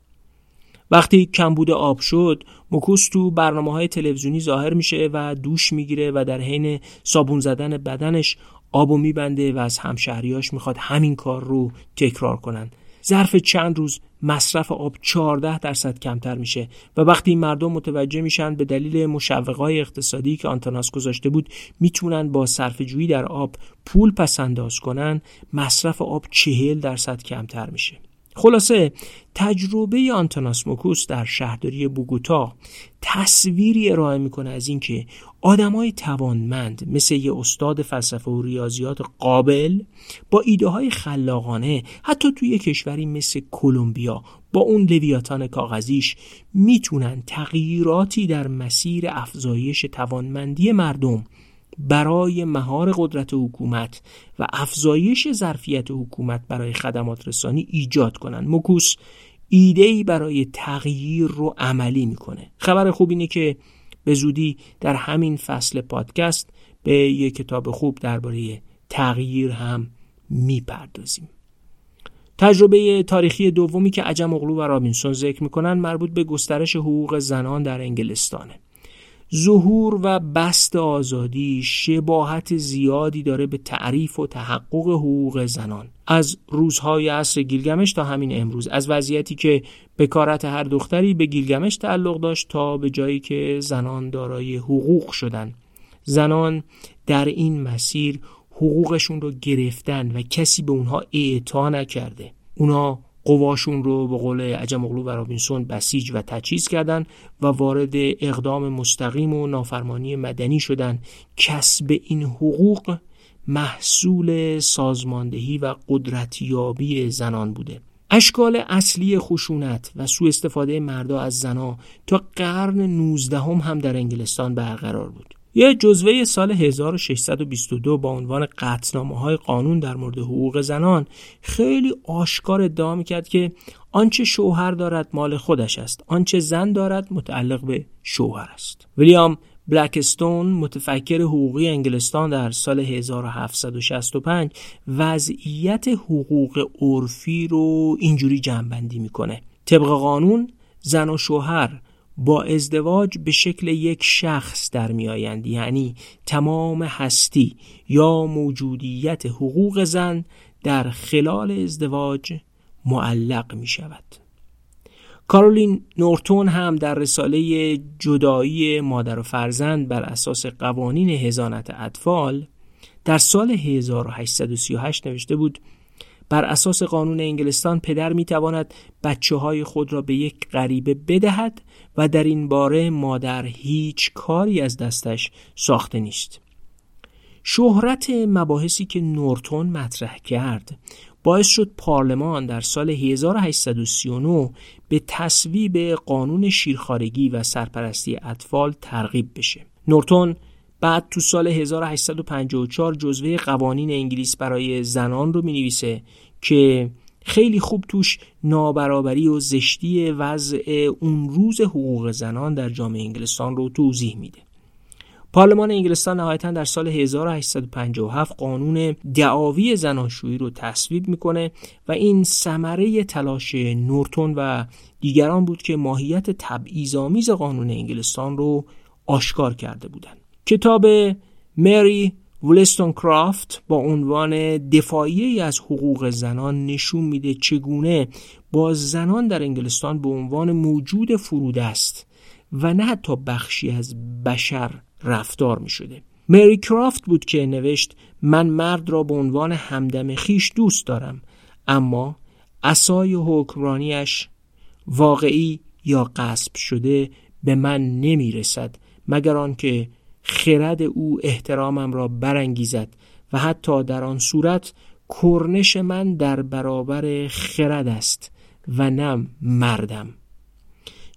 وقتی کمبود آب شد مکوس تو برنامه های تلویزیونی ظاهر میشه و دوش می‌گیره و در حین صابون زدن بدنش آبو میبنده و از همشهریاش می‌خواد همین کار رو تکرار کنن. ظرف چند روز مصرف آب 14 درصد کمتر میشه و وقتی مردم متوجه میشن به دلیل مشوقای اقتصادی که آنتوناس گذاشته بود می‌تونن با صرف جویی در آب پول پس انداز کنن مصرف آب 40 درصد کمتر میشه. خلاصه تجربه آنتوناس موکوس در شهرداری بوگوتا تصویری ارائه می‌کنه از اینکه آدمای توانمند مثل یه استاد فلسفه و ریاضیات قابل با ایده های خلاقانه حتی توی کشوری مثل کلمبیا با اون لویاتان کاغذیش می‌تونن تغییراتی در مسیر افزایش توانمندی مردم برای مهار قدرت حکومت و افزایش ظرفیت حکومت برای خدمات رسانی ایجاد کنند مکوس ایده ای برای تغییر رو عملی می‌کنه. خبر خوب اینه که به زودی در همین فصل پادکست به یک کتاب خوب درباره تغییر هم می‌پردازیم. تجربه تاریخی دومی که عجم اغلو و رابینسون ذکر می‌کنن مربوط به گسترش حقوق زنان در انگلستانه. ظهور و بست آزادی شباهت زیادی داره به تعریف و تحقق حقوق زنان. از روزهای عصر گیلگمش تا همین امروز. از وضعیتی که بکارت هر دختری به گیلگمش تعلق داشت تا به جایی که زنان دارای حقوق شدن. زنان در این مسیر حقوقشون رو گرفتن و کسی به اونها اعطا نکرده. اونا قواشون رو به قول عجم اغلو و رابینسون بسیج و تجهیز کردند و وارد اقدام مستقیم و نافرمانی مدنی شدند کسب این حقوق محصول سازماندهی و قدرتیابی زنان بوده. اشکال اصلی خشونت و سوء استفاده مردا از زنا تا قرن 19 هم, هم در انگلستان برقرار بود. یه جزوه سال 1622 با عنوان قطنامه های قانون در مورد حقوق زنان خیلی آشکار ادعا می‌کرد که آنچه شوهر دارد مال خودش است آنچه زن دارد متعلق به شوهر است. ویلیام بلکستون متفکر حقوقی انگلستان در سال 1765 وضعیت حقوق عرفی رو اینجوری جنبندی می‌کنه. طبق قانون زن و شوهر با ازدواج به شکل یک شخص در میآیند یعنی تمام هستی یا موجودیت حقوق زن در خلال ازدواج معلق می شود. کارولین نورتون هم در رساله جدایی مادر و فرزند بر اساس قوانین هزانت اطفال در سال 1838 نوشته بود بر اساس قانون انگلستان پدر می تواند بچه های خود را به یک غریبه بدهد و در این باره مادر هیچ کاری از دستش ساخته نیست. شهرت مباحثی که نورتون مطرح کرد باعث شد پارلمان در سال 1839 به تصویب قانون شیرخارگی و سرپرستی اطفال ترغیب بشه. نورتون بعد تو سال 1854 جزوه قوانین انگلیس برای زنان رو می نویسه که خیلی خوب توش نابرابری و زشتی وضع اون روز حقوق زنان در جامعه انگلستان رو توضیح میده. پارلمان انگلستان نهایتا در سال 1857 قانون دعاوی زناشویی رو تصویب می‌کنه و این ثمره تلاش نورتون و دیگران بود که ماهیت تبعیض‌آمیز قانون انگلستان رو آشکار کرده بودند. کتاب مری ولستون کرافت با عنوان دفاعی از حقوق زنان نشون میده چگونه با زنان در انگلستان به عنوان موجود فرود است و نه حتی بخشی از بشر رفتار می شده مری کرافت بود که نوشت من مرد را به عنوان همدم خیش دوست دارم اما اسای حکمرانیش واقعی یا قصب شده به من نمی رسد مگر آنکه خرد او احترامم را برانگیزد و حتی در آن صورت کرنش من در برابر خرد است و نه مردم.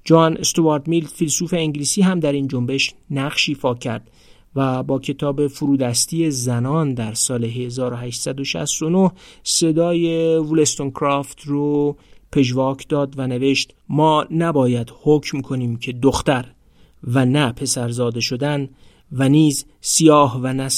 جان استوارد میل فیلسوف انگلیسی هم در این جنبش نقش ایفا کرد و با کتاب فرودستی زنان در سال 1869 صدای ولستون کرافت رو پژواک داد و نوشت ما نباید حکم کنیم که دختر و نه پسرزاده شدن و نیز سیاه و نه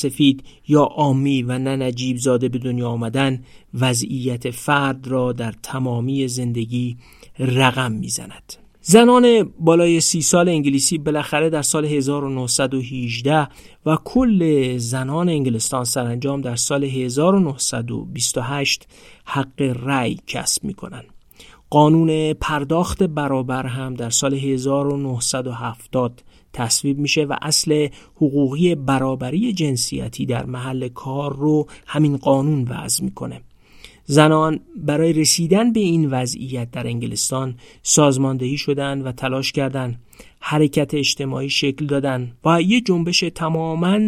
یا آمی و نه نجیب زاده به دنیا آمدن وضعیت فرد را در تمامی زندگی رقم می‌زند. زنان بالای سی سال انگلیسی بالاخره در سال 1918 و کل زنان انگلستان سرانجام در سال 1928 حق رأی کسب می کنند. قانون پرداخت برابر هم در سال 1970 تصویب میشه و اصل حقوقی برابری جنسیتی در محل کار رو همین قانون وضع می‌کنه زنان برای رسیدن به این وضعیت در انگلستان سازماندهی شدند و تلاش کردند حرکت اجتماعی شکل دادن و یه جنبش تماما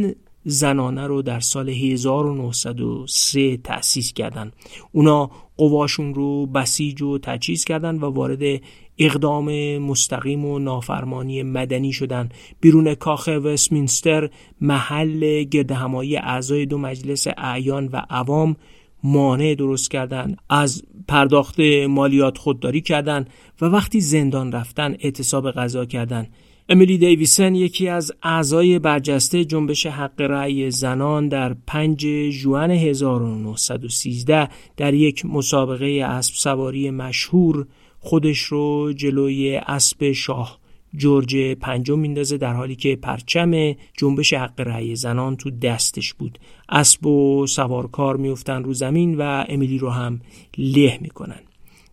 زنانه رو در سال 1903 تأسیس کردند. اونا قواشون رو بسیج و تجهیز کردند و وارد اقدام مستقیم و نافرمانی مدنی شدن. بیرون کاخ وستمینستر محل گرد همایی اعضای دو مجلس اعیان و عوام مانع درست کردن. از پرداخت مالیات خودداری کردن و وقتی زندان رفتن اعتصاب غذا کردن. امیلی دیویسن یکی از اعضای برجسته جنبش حق رأی زنان در 5 ژوئن 1913 در یک مسابقه اسب سواری مشهور خودش رو جلوی اسب شاه جورج پنجم میندازه در حالی که پرچم جنبش حق رأی زنان تو دستش بود اسب و سوارکار میفتن رو زمین و امیلی رو هم له می‌کنن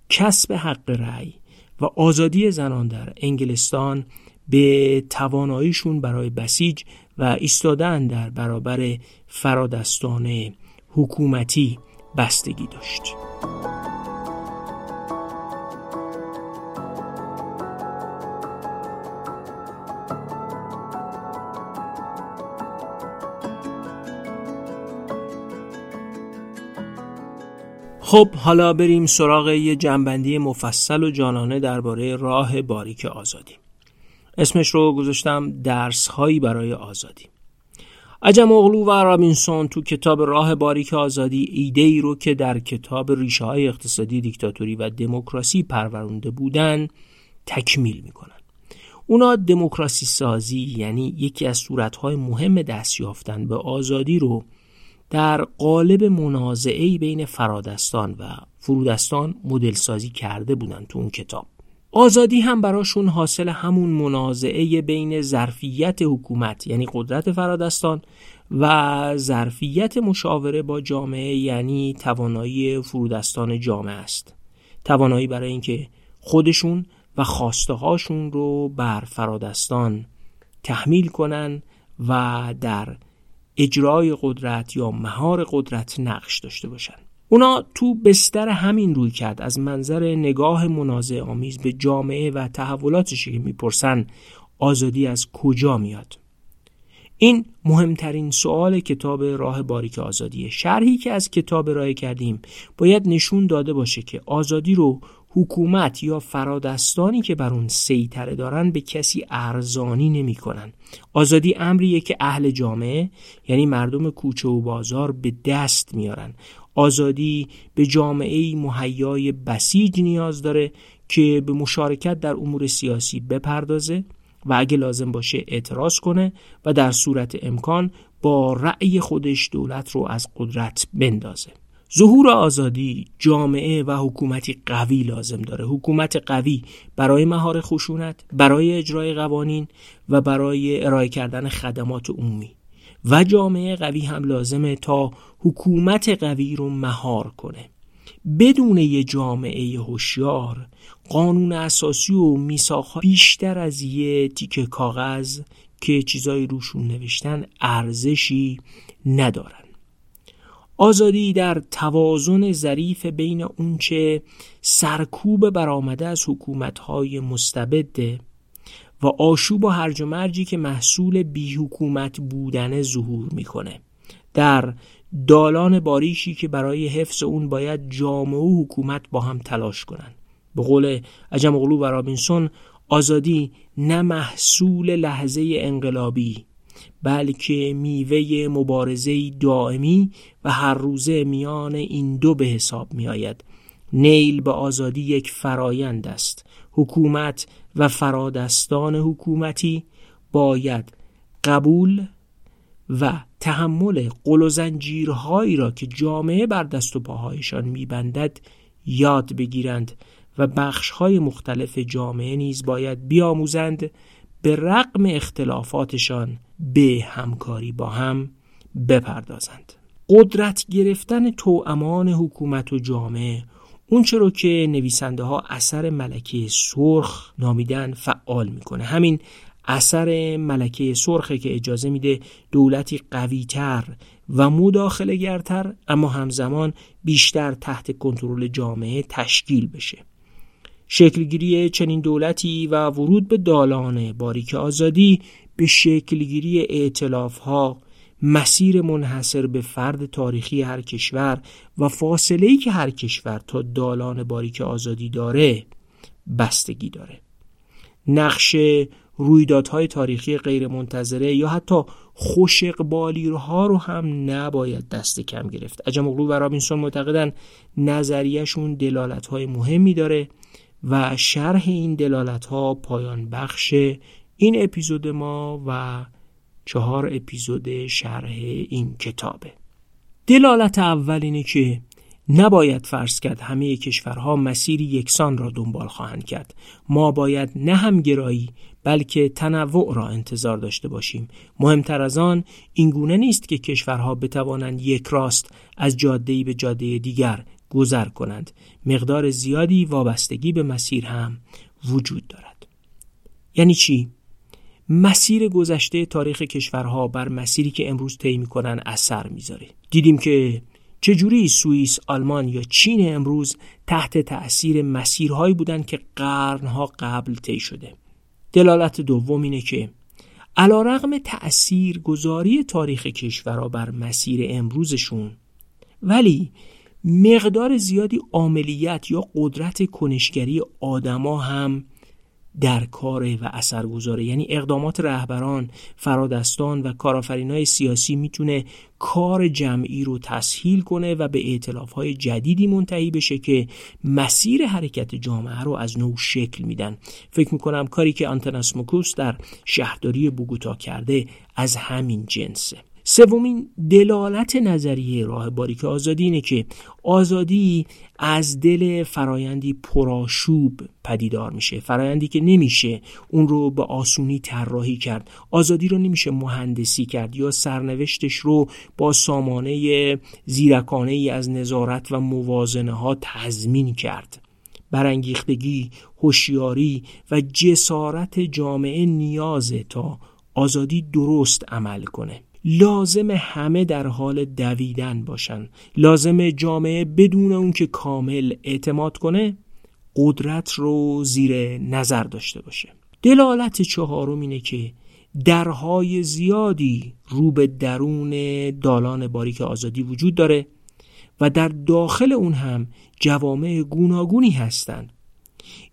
کسب حق رأی و آزادی زنان در انگلستان به تواناییشون برای بسیج و ایستادن در برابر فرادستان حکومتی بستگی داشت. خب حالا بریم سراغ یه جنبندی مفصل و جانانه درباره راه باریک آزادی اسمش رو گذاشتم درس هایی برای آزادی. عجم اغلو و رابینسون تو کتاب راه باریک آزادی ایده ای رو که در کتاب ریشه های اقتصادی دیکتاتوری و دموکراسی پرورونده بودن تکمیل می‌کنن. اونا دموکراسی سازی یعنی یکی از صورتهای مهم دست یافتن به آزادی رو در قالب منازعه بین فرادستان و فرودستان مدل سازی کرده بودن تو اون کتاب. آزادی هم براشون حاصل همون منازعه بین ظرفیت حکومت یعنی قدرت فرادستان و ظرفیت مشاوره با جامعه یعنی توانایی فرودستان جامعه است. توانایی برای اینکه خودشون و خواسته هاشون رو بر فرادستان تحمیل کنن و در اجرای قدرت یا مهار قدرت نقش داشته باشن اونا تو بستر همین روی کرد از منظر نگاه منازع آمیز به جامعه و تحولاتش که می‌پرسن آزادی از کجا میاد؟ این مهمترین سوال کتاب راه باریک آزادیه شرحی که از کتاب ارائه کردیم باید نشون داده باشه که آزادی رو حکومت یا فرادستانی که بر اون سیطره دارن به کسی ارزانی نمی‌کنن. آزادی امریه که اهل جامعه یعنی مردم کوچه و بازار به دست میارن آزادی به جامعه مهیای بسیج نیاز داره که به مشارکت در امور سیاسی بپردازه و اگه لازم باشه اعتراض کنه و در صورت امکان با رأی خودش دولت رو از قدرت بندازه ظهور آزادی جامعه و حکومتی قوی لازم داره. حکومت قوی برای مهار خشونت برای اجرای قوانین و برای ارائه کردن خدمات عمومی. و جامعه قوی هم لازمه تا حکومت قوی رو مهار کنه. بدون یه جامعه هوشیار قانون اساسی و میساخ بیشتر از یه تیکه کاغذ که چیزایی روشون نوشتن ارزشی ندارن آزادی در توازن ظریف بین اونچه سرکوب برآمده از حکومت‌های مستبده و آشوب و هرج و مرجی که محصول بی حکومت بودن ظهور می‌کنه. در دالان باریشی که برای حفظ اون باید جامعه و حکومت با هم تلاش کنند به قول عجم و رابینسون آزادی نه محصول لحظه انقلابی بلکه میوه مبارزه دائمی و هر روزه میان این دو به حساب می آید. نیل به آزادی یک فرایند است حکومت و فرادستان حکومتی باید قبول و تحمل قل و زنجیرهایی را که جامعه بر دست و پاهایشان میبندد یاد بگیرند و بخشهای مختلف جامعه نیز باید بیاموزند به رغم اختلافاتشان به همکاری با هم بپردازند. قدرت گرفتن توامان حکومت و جامعه اون رو که نویسنده ها اثر ملکه سرخ نامیدن فعال می‌کنه. همین اثر ملکه سرخه که اجازه میده دولتی قویتر و مداخله گرتر اما همزمان بیشتر تحت کنترل جامعه تشکیل بشه. شکلگیری چنین دولتی و ورود به دالان باریک آزادی به شکلگیری اعتلاف ها مسیر منحصر به فرد تاریخی هر کشور و فاصله ای که هر کشور تا دالان باریک آزادی داره بستگی داره. نقش رویدادهای تاریخی غیرمنتظره یا حتی خوش ها رو هم نباید دست کم گرفت. عجم اغلو و رابینسون معتقدن نظریهشون دلالت های مهمی داره. و شرح این دلالت ها پایان بخش این اپیزود ما و چهار اپیزود شرح این کتابه. دلالت اول اینه که نباید فرض کرد همه کشورها مسیری یکسان را دنبال خواهند کرد. ما باید نه هم گرایی بلکه تنوع را انتظار داشته باشیم. مهمتر از آن این گونه نیست که کشورها بتوانند یک راست از جاده‌ای به جاده دیگر گذر کنند. مقدار زیادی وابستگی به مسیر هم وجود دارد. یعنی چی؟ مسیر گذشته تاریخ کشورها بر مسیری که امروز طی می‌کنن اثر می‌ذاره. دیدیم که چجوری سوئیس، آلمان یا چین امروز تحت تأثیر مسیرهایی بودند که قرنها قبل طی شده. دلالت دوم اینه که علا رغم تأثیر گذاری تاریخ کشورها بر مسیر امروزشون ولی مقدار زیادی عاملیت یا قدرت کنشگری آدما هم در کاره و اثرگذاره. یعنی اقدامات رهبران فرادستان و کارآفرینای سیاسی می‌تونه کار جمعی رو تسهیل کنه و به های جدیدی منتهی بشه که مسیر حرکت جامعه رو از نو شکل میدن. فکر می‌کنم کاری که آنتناسموکوس در شهرداری بوگوتا کرده از همین جنسه. سومین دلالت نظریه راه باریک آزادی اینه که آزادی از دل فرایندی پراشوب پدیدار میشه. فرایندی که نمیشه اون رو به آسونی طراحی کرد. آزادی رو نمیشه مهندسی کرد یا سرنوشتش رو با سامانه زیرکانه ای از نظارت و موازنه ها تضمین کرد. برانگیختگی هوشیاری و جسارت جامعه نیازه تا آزادی درست عمل کنه. لازم همه در حال دویدن باشن. لازم جامعه بدون اون که کامل اعتماد کنه قدرت رو زیر نظر داشته باشه. دلالت چهارم اینه که درهای زیادی رو به درون دالان باریک آزادی وجود داره و در داخل اون هم جوامع گوناگونی هستند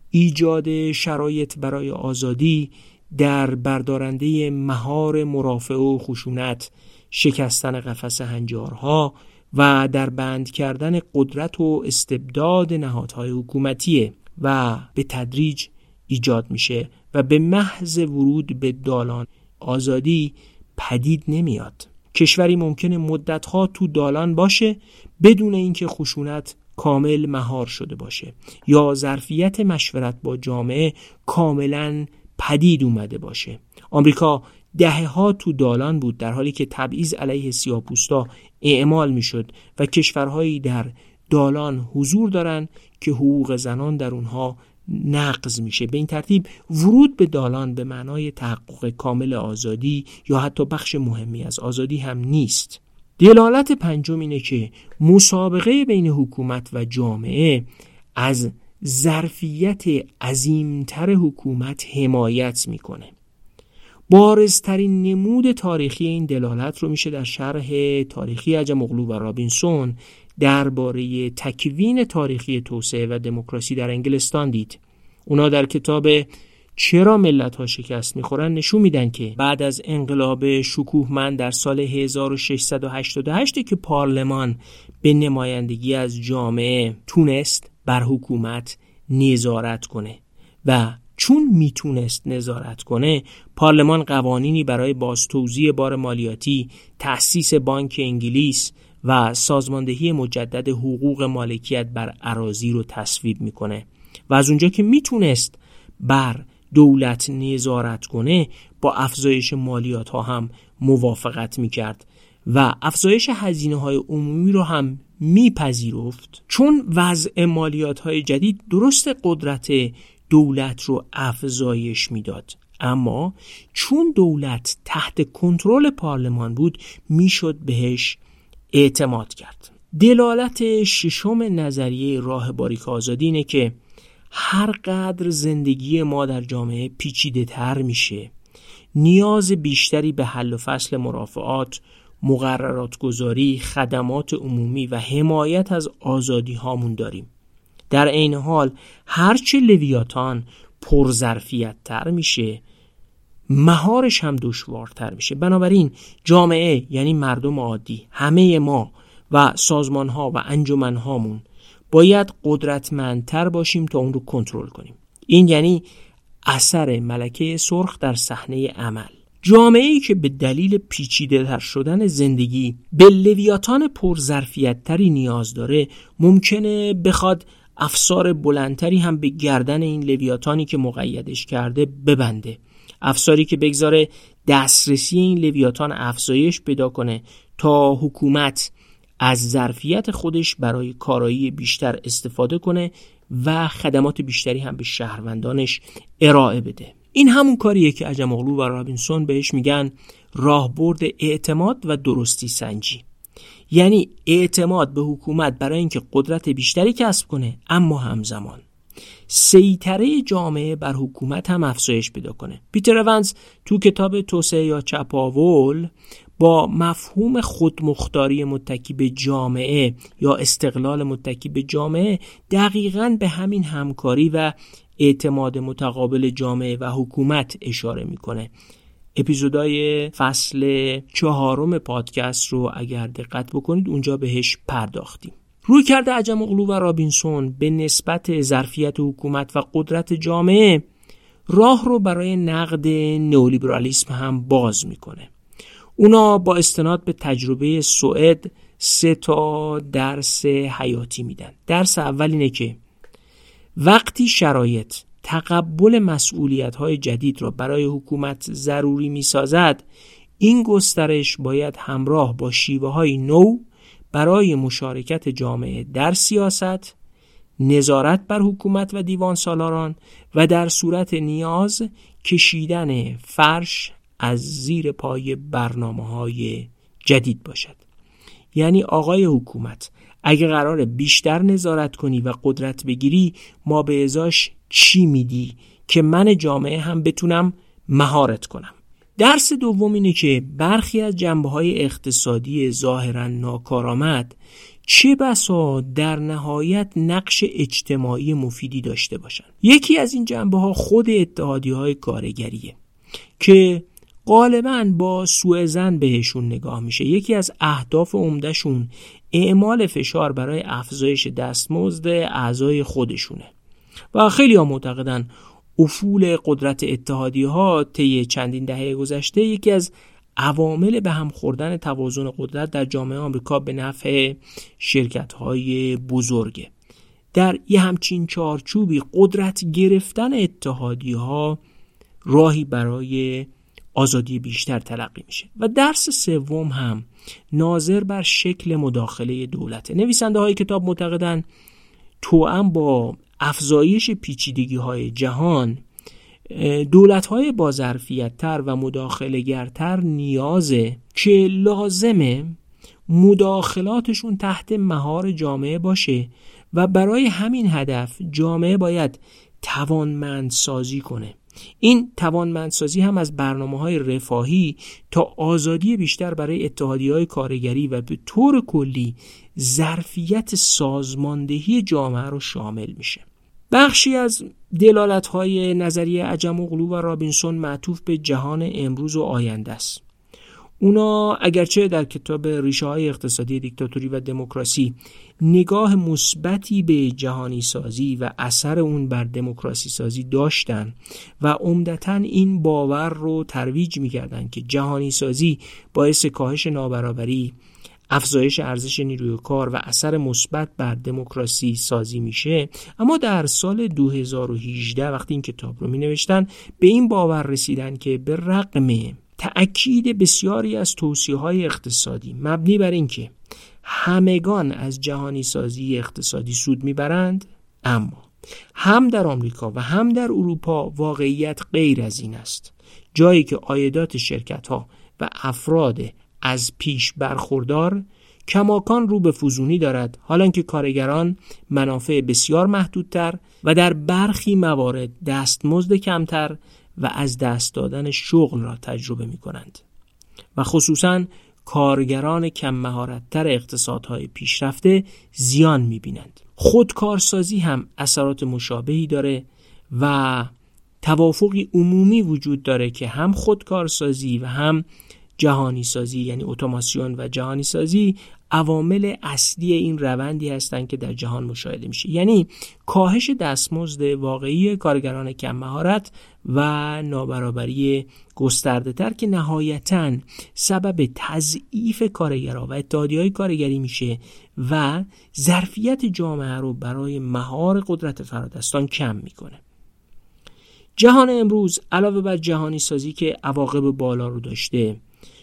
ایجاد شرایط برای آزادی در بردارنده مهار مرافع و خشونت شکستن قفس هنجارها و در بند کردن قدرت و استبداد نهادهای حکومتیه و به تدریج ایجاد میشه و به محض ورود به دالان آزادی پدید نمیاد. کشوری ممکنه مدتها تو دالان باشه بدون اینکه خشونت کامل مهار شده باشه یا ظرفیت مشورت با جامعه کاملا پدید اومده باشه. آمریکا دهه ها تو دالان بود در حالی که تبعیض علیه سیاپوستا اعمال می‌شد و کشورهایی در دالان حضور دارن که حقوق زنان در اونها نقض میشه. به این ترتیب ورود به دالان به معنای تحقق کامل آزادی یا حتی بخش مهمی از آزادی هم نیست. دلالت پنجم اینه که مسابقه بین حکومت و جامعه از ظرفیت عظیمتر حکومت حمایت می‌کنه. بارزترین نمود تاریخی این دلالت رو میشه در شرح تاریخی عجم اغلو و رابینسون درباره تکوین تاریخی توسعه و دموکراسی در انگلستان دید. اونا در کتاب چرا ملت ها شکست می‌خورن نشون میدن که بعد از انقلاب شکوهمند در سال 1688 که پارلمان به نمایندگی از جامعه تونست بر حکومت نظارت کنه و چون می‌تونست نظارت کنه پارلمان قوانینی برای بازتوزیع بار مالیاتی تأسیس بانک انگلیس و سازماندهی مجدد حقوق مالکیت بر عراضی رو تصویب می‌کنه و از اونجا که می‌تونست بر دولت نظارت کنه با افزایش مالیات ها هم موافقت می‌کرد و افزایش هزینه های عمومی رو هم میپذیرفت. چون وضع مالیات های جدید درست قدرت دولت رو افزایش می‌داد. اما چون دولت تحت کنترل پارلمان بود می‌شد بهش اعتماد کرد. دلالت ششم نظریه راه باریک آزادی اینه که هر قدر زندگی ما در جامعه پیچیده تر میشه نیاز بیشتری به حل و فصل مرافعات مقررات گذاری، خدمات عمومی و حمایت از آزادی هامون داریم. در عین حال هرچه لویاتان پرظرفیت تر میشه مهارش هم دشوارتر میشه. بنابراین جامعه یعنی مردم عادی همه ما و سازمان ها و انجمن هامون باید قدرتمندتر باشیم تا اون رو کنترل کنیم. این یعنی اثر ملکه سرخ در صحنه عمل. جامعه ای که به دلیل پیچیده تر شدن زندگی به لویاتان پرظرفیت تری نیاز داره ممکنه بخواد افسار بلندتری هم به گردن این لویاتانی که مقیدش کرده ببنده. افساری که بگذاره دسترسی این لویاتان افزایش پیدا کنه تا حکومت از ظرفیت خودش برای کارایی بیشتر استفاده کنه و خدمات بیشتری هم به شهروندانش ارائه بده. این همون کاریه که عجم و رابینسون بهش میگن راهبرد اعتماد و درستی سنجی. یعنی اعتماد به حکومت برای اینکه قدرت بیشتری کسب کنه اما همزمان. سیطره جامعه بر حکومت هم افزایش پیدا کنه. پیتر اونز تو کتاب توسعه یا چپاول با مفهوم خودمختاری متکی به جامعه یا استقلال متکی به جامعه دقیقا به همین همکاری و اعتماد متقابل جامعه و حکومت اشاره می‌کنه. اپیزودهای فصل چهارم پادکست رو اگر دقت بکنید اونجا بهش پرداختیم. روی کرده عجم اغلو و رابینسون به نسبت ظرفیت حکومت و قدرت جامعه راه رو برای نقد نئولیبرالیسم هم باز می‌کنه. اونا با استناد به تجربه سوئد سه تا درس حیاتی میدن. درس اول اینه که وقتی شرایط تقبل مسئولیت های جدید را برای حکومت ضروری می سازد این گسترش باید همراه با شیوه های نو برای مشارکت جامعه در سیاست نظارت بر حکومت و دیوان سالاران و در صورت نیاز کشیدن فرش از زیر پای برنامه های جدید باشد. یعنی آقای حکومت اگه قرار بیشتر نظارت کنی و قدرت بگیری ما به ازاش چی میدی که من جامعه هم بتونم مهارت کنم؟ درس دوم اینه که برخی از جنبه های اقتصادی ظاهرا ناکارآمد چه بسا در نهایت نقش اجتماعی مفیدی داشته باشند یکی از این جنبه ها خود اتحادی های کارگریه که غالبا با سوء زن بهشون نگاه میشه. یکی از اهداف عمدهشون اعمال فشار برای افزایش دستمزد اعضای خودشونه. و خیلی ها معتقدن افول قدرت اتحادی ها طی چندین دهه گذشته یکی از عوامل به هم خوردن توازن قدرت در جامعه آمریکا به نفع شرکت های بزرگه. در یه همچین چارچوبی قدرت گرفتن اتحادی ها راهی برای آزادی بیشتر تلقی میشه. و درس سوم هم ناظر بر شکل مداخله دولته. نویسنده های کتاب معتقدن توأم با افزایش پیچیدگی های جهان دولت های با تر و مداخله گرتر نیازه که لازمه مداخلاتشون تحت مهار جامعه باشه و برای همین هدف جامعه باید توانمند سازی کنه. این توانمندسازی هم از برنامه های رفاهی تا آزادی بیشتر برای اتحادی های کارگری و به طور کلی ظرفیت سازماندهی جامعه رو شامل میشه. بخشی از دلالت های نظریه عجم و و رابینسون معطوف به جهان امروز و آینده است. اونا اگرچه در کتاب ریشه های اقتصادی دیکتاتوری و دموکراسی نگاه مثبتی به جهانی سازی و اثر اون بر دموکراسی سازی داشتن و عمدتا این باور رو ترویج می‌کردن که جهانی سازی باعث کاهش نابرابری افزایش ارزش نیروی کار و اثر مثبت بر دموکراسی سازی میشه. اما در سال 2018 وقتی این کتاب رو می نوشتن به این باور رسیدن که به رقم تأکید بسیاری از توصیه های اقتصادی مبنی بر اینکه همگان از جهانی سازی اقتصادی سود می‌برند اما هم در آمریکا و هم در اروپا واقعیت غیر از این است. جایی که آیدات شرکت ها و افراد از پیش برخوردار کماکان رو به فزونی دارد. حالا که کارگران منافع بسیار محدودتر و در برخی موارد دستمزد کمتر و از دست دادن شغل را تجربه می کنند و خصوصا کارگران کم مهارتتر اقتصادهای پیشرفته زیان می بینند. خودکارسازی هم اثرات مشابهی داره و توافقی عمومی وجود داره که هم خودکارسازی و هم جهانی سازی یعنی اتوماسیون و جهانی سازی عوامل اصلی این روندی هستند که در جهان مشاهده میشه. یعنی کاهش دستمزد واقعی کارگران کم مهارت و نابرابری گسترده تر که نهایتا سبب تضعیف کارگرها و اتحادی های کارگری میشه و ظرفیت جامعه رو برای مهار قدرت فرادستان کم می‌کنه. جهان امروز علاوه بر جهانی سازی که عواقب بالا رو داشته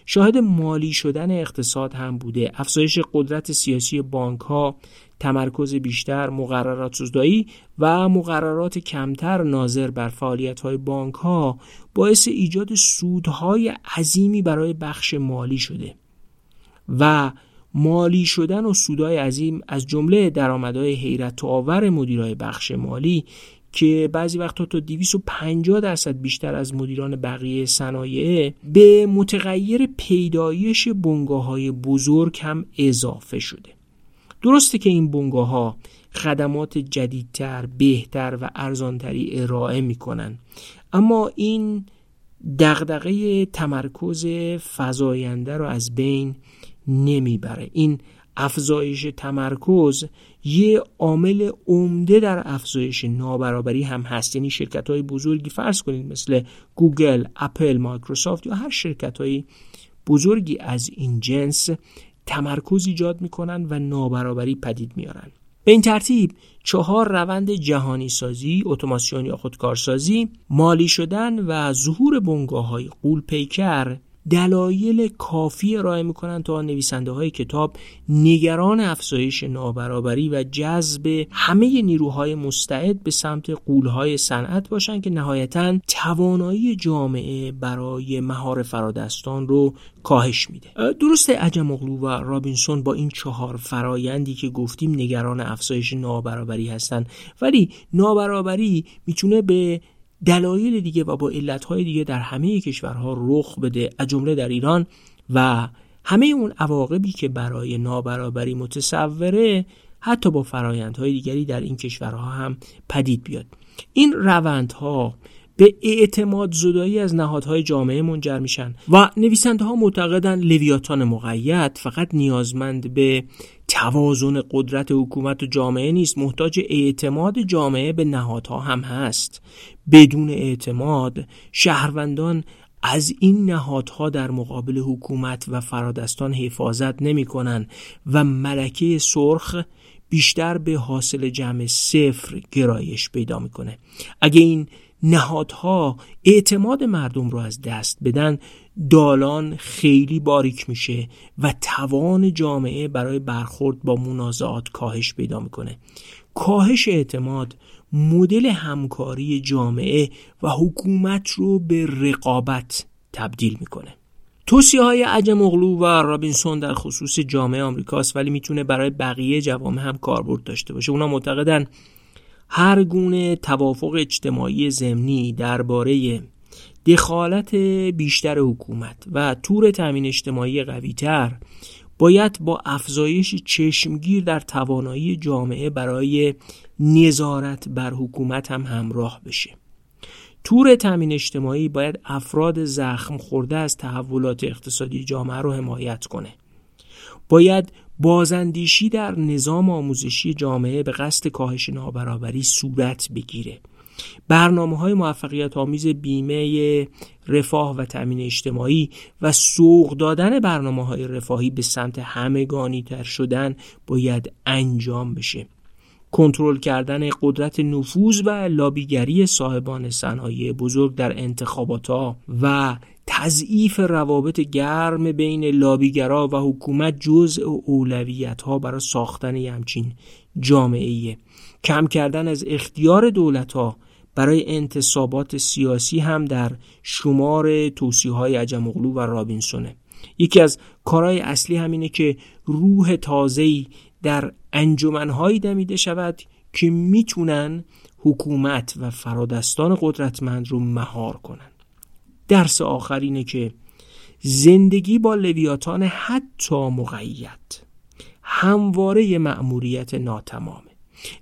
شاهد مالی شدن اقتصاد هم بوده. افزایش قدرت سیاسی بانک ها تمرکز بیشتر مقررات سوزدایی و مقررات کمتر ناظر بر فعالیت های بانک ها باعث ایجاد سودهای عظیمی برای بخش مالی شده. و مالی شدن و سودهای عظیم از جمله درآمدهای حیرت آور مدیرای بخش مالی که بعضی وقتا تا 250 درصد بیشتر از مدیران بقیه صنایع به متغیر پیدایش بنگاه های بزرگ هم اضافه شده. درسته که این بنگاه ها خدمات جدیدتر، بهتر و ارزانتری ارائه می‌کنن. اما این دغدغه تمرکز فزاینده رو از بین نمی‌بره. این افزایش تمرکز یه عامل عمده در افزایش نابرابری هم هست. یعنی شرکت های بزرگی فرض کنید مثل گوگل، اپل، مایکروسافت یا هر شرکت های بزرگی از این جنس تمرکز ایجاد می‌کنن و نابرابری پدید میارن به این ترتیب چهار روند جهانی سازی، اتوماسیون یا خودکارسازی، مالی شدن و ظهور بنگاه های قول پیکر دلایل کافی ارائه می‌کنن تا نویسنده های کتاب نگران افزایش نابرابری و جذب همه نیروهای مستعد به سمت قولهای صنعت باشند که نهایتا توانایی جامعه برای مهار فرادستان رو کاهش میده. درسته عجم اغلو و رابینسون با این چهار فرایندی که گفتیم نگران افزایش نابرابری هستند ولی نابرابری می‌تونه به دلایل دیگه و با علتهای دیگه در همه کشورها رخ بده از جمله در ایران و همه اون عواقبی که برای نابرابری متصوره حتی با فرایندهای دیگری در این کشورها هم پدید بیاد. این روندها به اعتماد زدایی از نهادهای جامعه منجر میشن و نویسنده ها معتقدن لویاتان مقید فقط نیازمند به توازن قدرت حکومت و جامعه نیست. محتاج اعتماد جامعه به نهادها هم هست. بدون اعتماد شهروندان از این نهادها در مقابل حکومت و فرادستان حفاظت نمی کنن و ملکه سرخ بیشتر به حاصل جمع صفر گرایش پیدا می‌کنه. اگه این نهادها اعتماد مردم رو از دست بدن دالان خیلی باریک میشه و توان جامعه برای برخورد با منازعات کاهش پیدا می‌کنه. کاهش اعتماد مدل همکاری جامعه و حکومت رو به رقابت تبدیل می‌کنه. توصیه های عجم اغلو و رابینسون در خصوص جامعه آمریکاست ولی می‌تونه برای بقیه جوامع هم کاربرد داشته باشه. اونا معتقدن هر گونه توافق اجتماعی زمینی درباره دخالت بیشتر حکومت و تور تامین اجتماعی قویتر باید با افزایش چشمگیر در توانایی جامعه برای نظارت بر حکومت هم همراه بشه. تور تامین اجتماعی باید افراد زخم خورده از تحولات اقتصادی جامعه رو حمایت کنه. باید بازندیشی در نظام آموزشی جامعه به قصد کاهش نابرابری صورت بگیره. برنامه های موفقیت آمیز بیمه رفاه و تأمین اجتماعی و سوق دادن برنامه های رفاهی به سمت همگانی تر شدن باید انجام بشه. کنترل کردن قدرت نفوذ و لابیگری صاحبان صنایع بزرگ در انتخابات ها و تضعیف روابط گرم بین لابیگرا و حکومت جزء اولویت ها برای ساختن همچین جامعه کم کردن از اختیار دولت ها برای انتصابات سیاسی هم در شمار توصیه های عجمغلو و رابینسونه. یکی از کارهای اصلی همینه که روح تازه‌ای در انجمنهایی دمیده شود که می‌تونن حکومت و فرادستان قدرتمند رو مهار کنن. درس آخر اینه که زندگی با لویاتان حتی مقید همواره مأموریت ناتمامه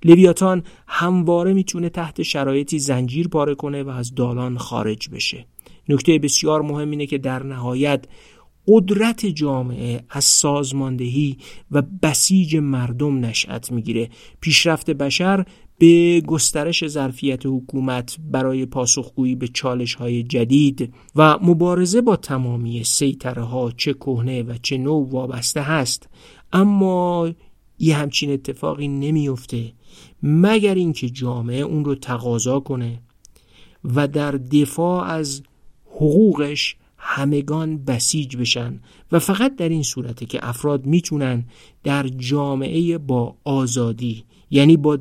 لویاتان همواره می‌تونه تحت شرایطی زنجیر پاره کنه و از دالان خارج بشه. نکته بسیار مهم اینه که در نهایت قدرت جامعه از سازماندهی و بسیج مردم نشأت می‌گیره. پیشرفت بشر به گسترش ظرفیت حکومت برای پاسخگویی به چالش های جدید و مبارزه با تمامی سیطره ها چه کهنه و چه نو وابسته هست. اما یه همچین اتفاقی نمیفته مگر اینکه جامعه اون رو تقاضا کنه و در دفاع از حقوقش همگان بسیج بشن. و فقط در این صورته که افراد می‌تونن در جامعه با آزادی یعنی با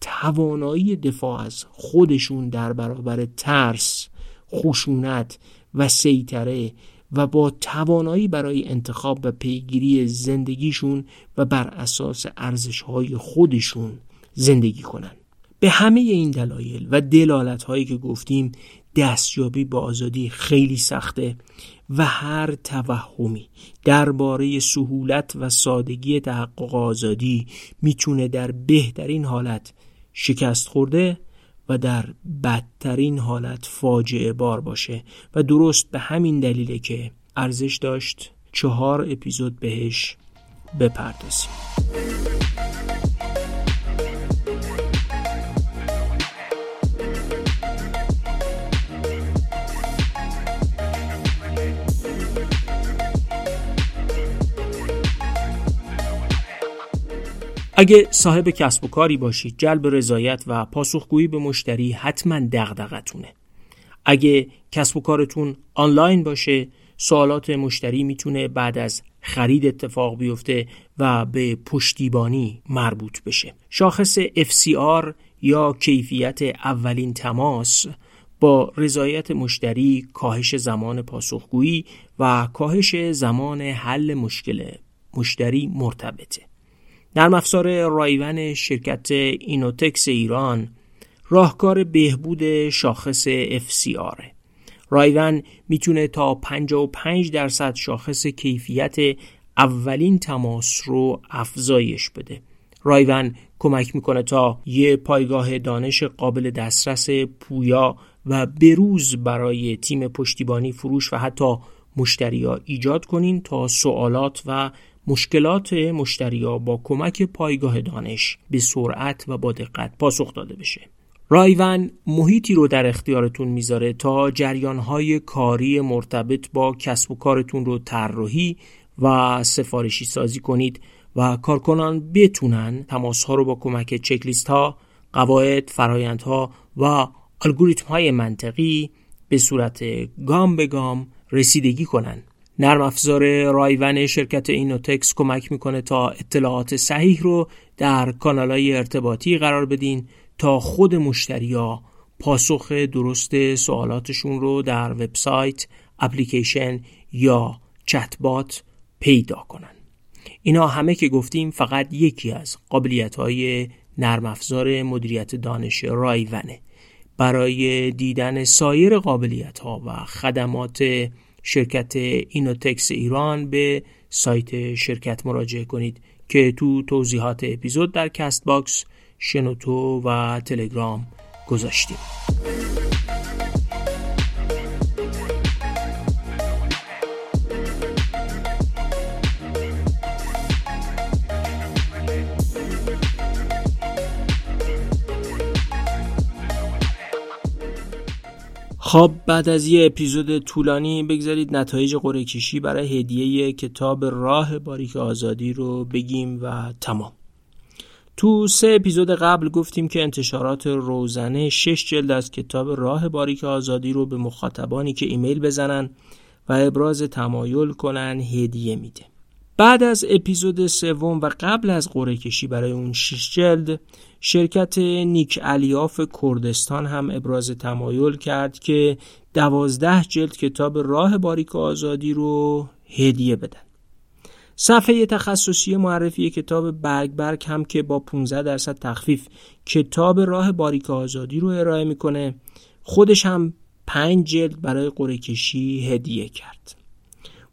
توانایی دفاع از خودشون در برابر ترس خشونت و سیطره و با توانایی برای انتخاب و پیگیری زندگیشون و بر اساس ارزشهای خودشون زندگی کنن. به همه این دلایل و دلالت هایی که گفتیم دستیابی به آزادی خیلی سخته و هر توهمی درباره سهولت و سادگی تحقق آزادی می‌تونه در بهترین حالت شکست خورده و در بدترین حالت فاجعه بار باشه و درست به همین دلیله که ارزش داشت چهار اپیزود بهش بپردازیم. اگه صاحب کسب و کاری باشید جلب رضایت و پاسخگویی به مشتری حتما دغدغتونه اگه کسب و کارتون آنلاین باشه سوالات مشتری می‌تونه بعد از خرید اتفاق بیفته و به پشتیبانی مربوط بشه. شاخص FCR یا کیفیت اولین تماس با رضایت مشتری کاهش زمان پاسخگویی و کاهش زمان حل مشکل مشتری مرتبطه. نرم افزار رایون شرکت اینوتکس ایران راهکار بهبود شاخص FCR رایون می‌تونه تا 55 درصد شاخص کیفیت اولین تماس رو افزایش بده. رایون کمک می‌کنه تا یه پایگاه دانش قابل دسترس پویا و بروز برای تیم پشتیبانی فروش و حتی مشتریا ایجاد کنین تا سوالات و مشکلات مشتریا با کمک پایگاه دانش به سرعت و با دقت پاسخ داده بشه. رایون محیطی رو در اختیارتون می‌ذاره تا جریانهای کاری مرتبط با کسب و کارتون رو طراحی و سفارشی سازی کنید و کارکنان بتونن تماس ها رو با کمک چکلیست ها، قواعد، فرایندها و الگوریتم های منطقی به صورت گام به گام رسیدگی کنند. نرم افزار رایون شرکت اینوتکس کمک می‌کنه تا اطلاعات صحیح رو در کانالهای ارتباطی قرار بدین تا خود مشتریا پاسخ درست سوالاتشون رو در وبسایت، اپلیکیشن یا چتبات پیدا کنن. اینا همه که گفتیم فقط یکی از قابلیت های نرم افزار مدیریت دانش رایونه برای دیدن سایر قابلیت ها و خدمات شرکت اینوتکس ایران به سایت شرکت مراجعه کنید که تو توضیحات اپیزود در کست باکس شنوتو و تلگرام گذاشتیم. خب بعد از یه اپیزود طولانی بگذارید نتایج قرعه کشی برای هدیه کتاب راه باریک آزادی رو بگیم و تمام. تو سه اپیزود قبل گفتیم که انتشارات روزنه شش جلد از کتاب راه باریک آزادی رو به مخاطبانی که ایمیل بزنن و ابراز تمایل کنن هدیه میده. بعد از اپیزود سوم و قبل از قرعه کشی برای اون شش جلد شرکت نیک الیاف کردستان هم ابراز تمایل کرد که دوازده جلد کتاب راه باریک آزادی رو هدیه بدن. صفحه تخصصی معرفی کتاب برگ برگ هم که با 15 درصد تخفیف کتاب راه باریک آزادی رو ارائه می‌کنه خودش هم پنج جلد برای قرعه کشی هدیه کرد.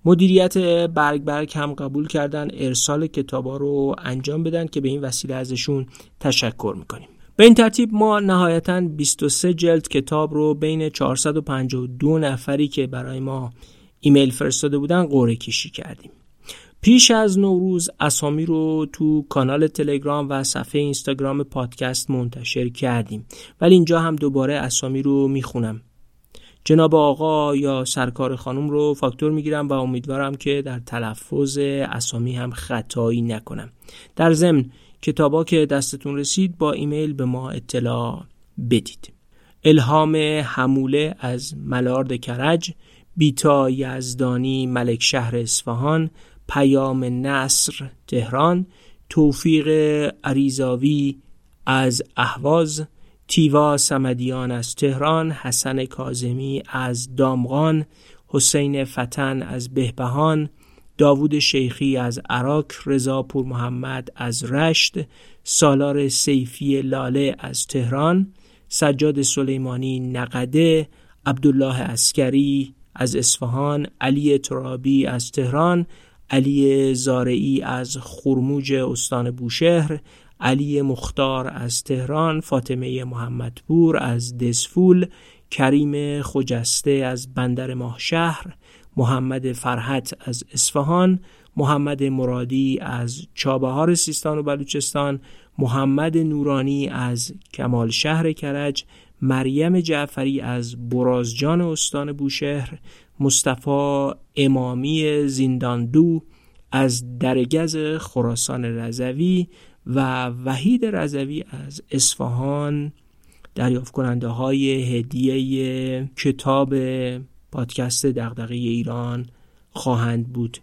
مدیریت برگ برگ هم قبول کردن ارسال کتابا رو انجام بدن که به این وسیله ازشون تشکر می‌کنیم. به این ترتیب ما نهایتا 23 جلد کتاب رو بین 452 نفری که برای ما ایمیل فرستاده بودن قرعه کشی کردیم. پیش از نوروز اسامی رو تو کانال تلگرام و صفحه اینستاگرام پادکست منتشر کردیم. ولی اینجا هم دوباره اسامی رو می‌خونم. جناب آقا یا سرکار خانم رو فاکتور می‌گیرم و امیدوارم که در تلفظ اسامی هم خطایی نکنم. در ضمن کتابا که دستتون رسید با ایمیل به ما اطلاع بدید. الهام حموله از ملارد کرج بیتا یزدانی ملک شهر اصفهان پیام نصر تهران توفیق عریزاوی از اهواز تیوا سمدیان از تهران حسن کازمی از دامغان حسین فتن از بهبهان داوود شیخی از عراق رضا پور محمد از رشت سالار سیفی لاله از تهران سجاد سلیمانی نقده عبدالله اسکری از اصفهان علی ترابی از تهران علی زارعی از خرموج استان بوشهر علی مختار از تهران فاطمه محمدپور از دسفول کریم خجسته از بندر ماهشهر محمد فرحت از اصفهان محمد مرادی از چابهار سیستان و بلوچستان محمد نورانی از کمال شهر کرج مریم جعفری از برازجان استان بوشهر مصطفی امامی زینداندو از درگز خراسان رضوی و وحید رضوی از اصفهان دریافت کننده های هدیه کتاب پادکست دغدغه ایران خواهند بود.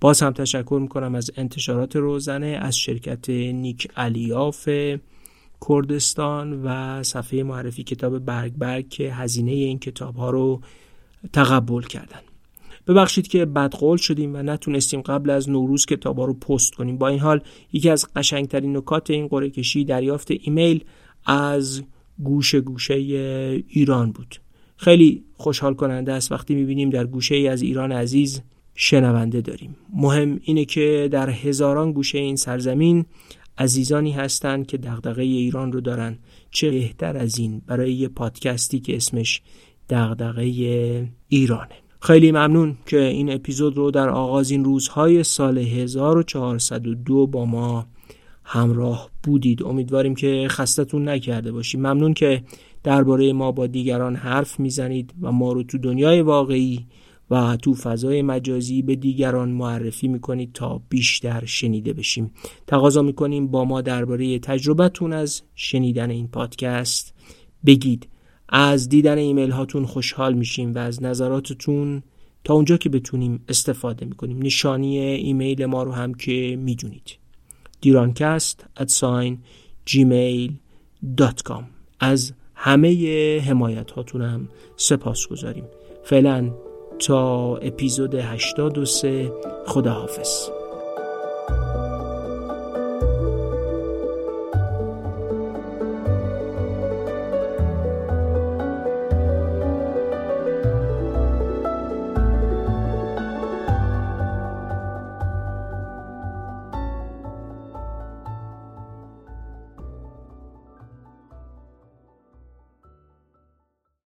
باز هم تشکر می‌کنم از انتشارات روزنه از شرکت نیک علیاف کردستان و صفحه معرفی کتاب برگ برگ که هزینه این کتاب ها رو تقبل کردن. ببخشید که بدقول شدیم و نتونستیم قبل از نوروز کتاب ها رو پست کنیم. با این حال یکی از قشنگترین نکات این قرعه کشی دریافت ایمیل از گوشه گوشه ایران بود. خیلی خوشحال کننده است. وقتی می‌بینیم در گوشه ای از ایران عزیز شنونده داریم. مهم اینه که در هزاران گوشه این سرزمین عزیزانی هستند که دغدغه ایران رو دارن. چه بهتر از این برای یه پادکستی که اسمش دغدغه ایرانه. خیلی ممنون که این اپیزود رو در آغاز این روزهای سال 1402 با ما همراه بودید. امیدواریم که خستتون نکرده باشیم. ممنون که درباره ما با دیگران حرف می‌زنید و ما رو تو دنیای واقعی و تو فضای مجازی به دیگران معرفی می‌کنید تا بیشتر شنیده بشیم. تقاضا می‌کنیم با ما درباره تجربتون از شنیدن این پادکست بگید. از دیدن ایمیل هاتون خوشحال میشیم و از نظراتتون تا اونجا که بتونیم استفاده می‌کنیم. نشانی ایمیل ما رو هم که می‌دونید. دیرانکست ادساین gmail.com از همه حمایت هاتونم سپاس گذاریم فعلا تا اپیزود 83 خداحافظ.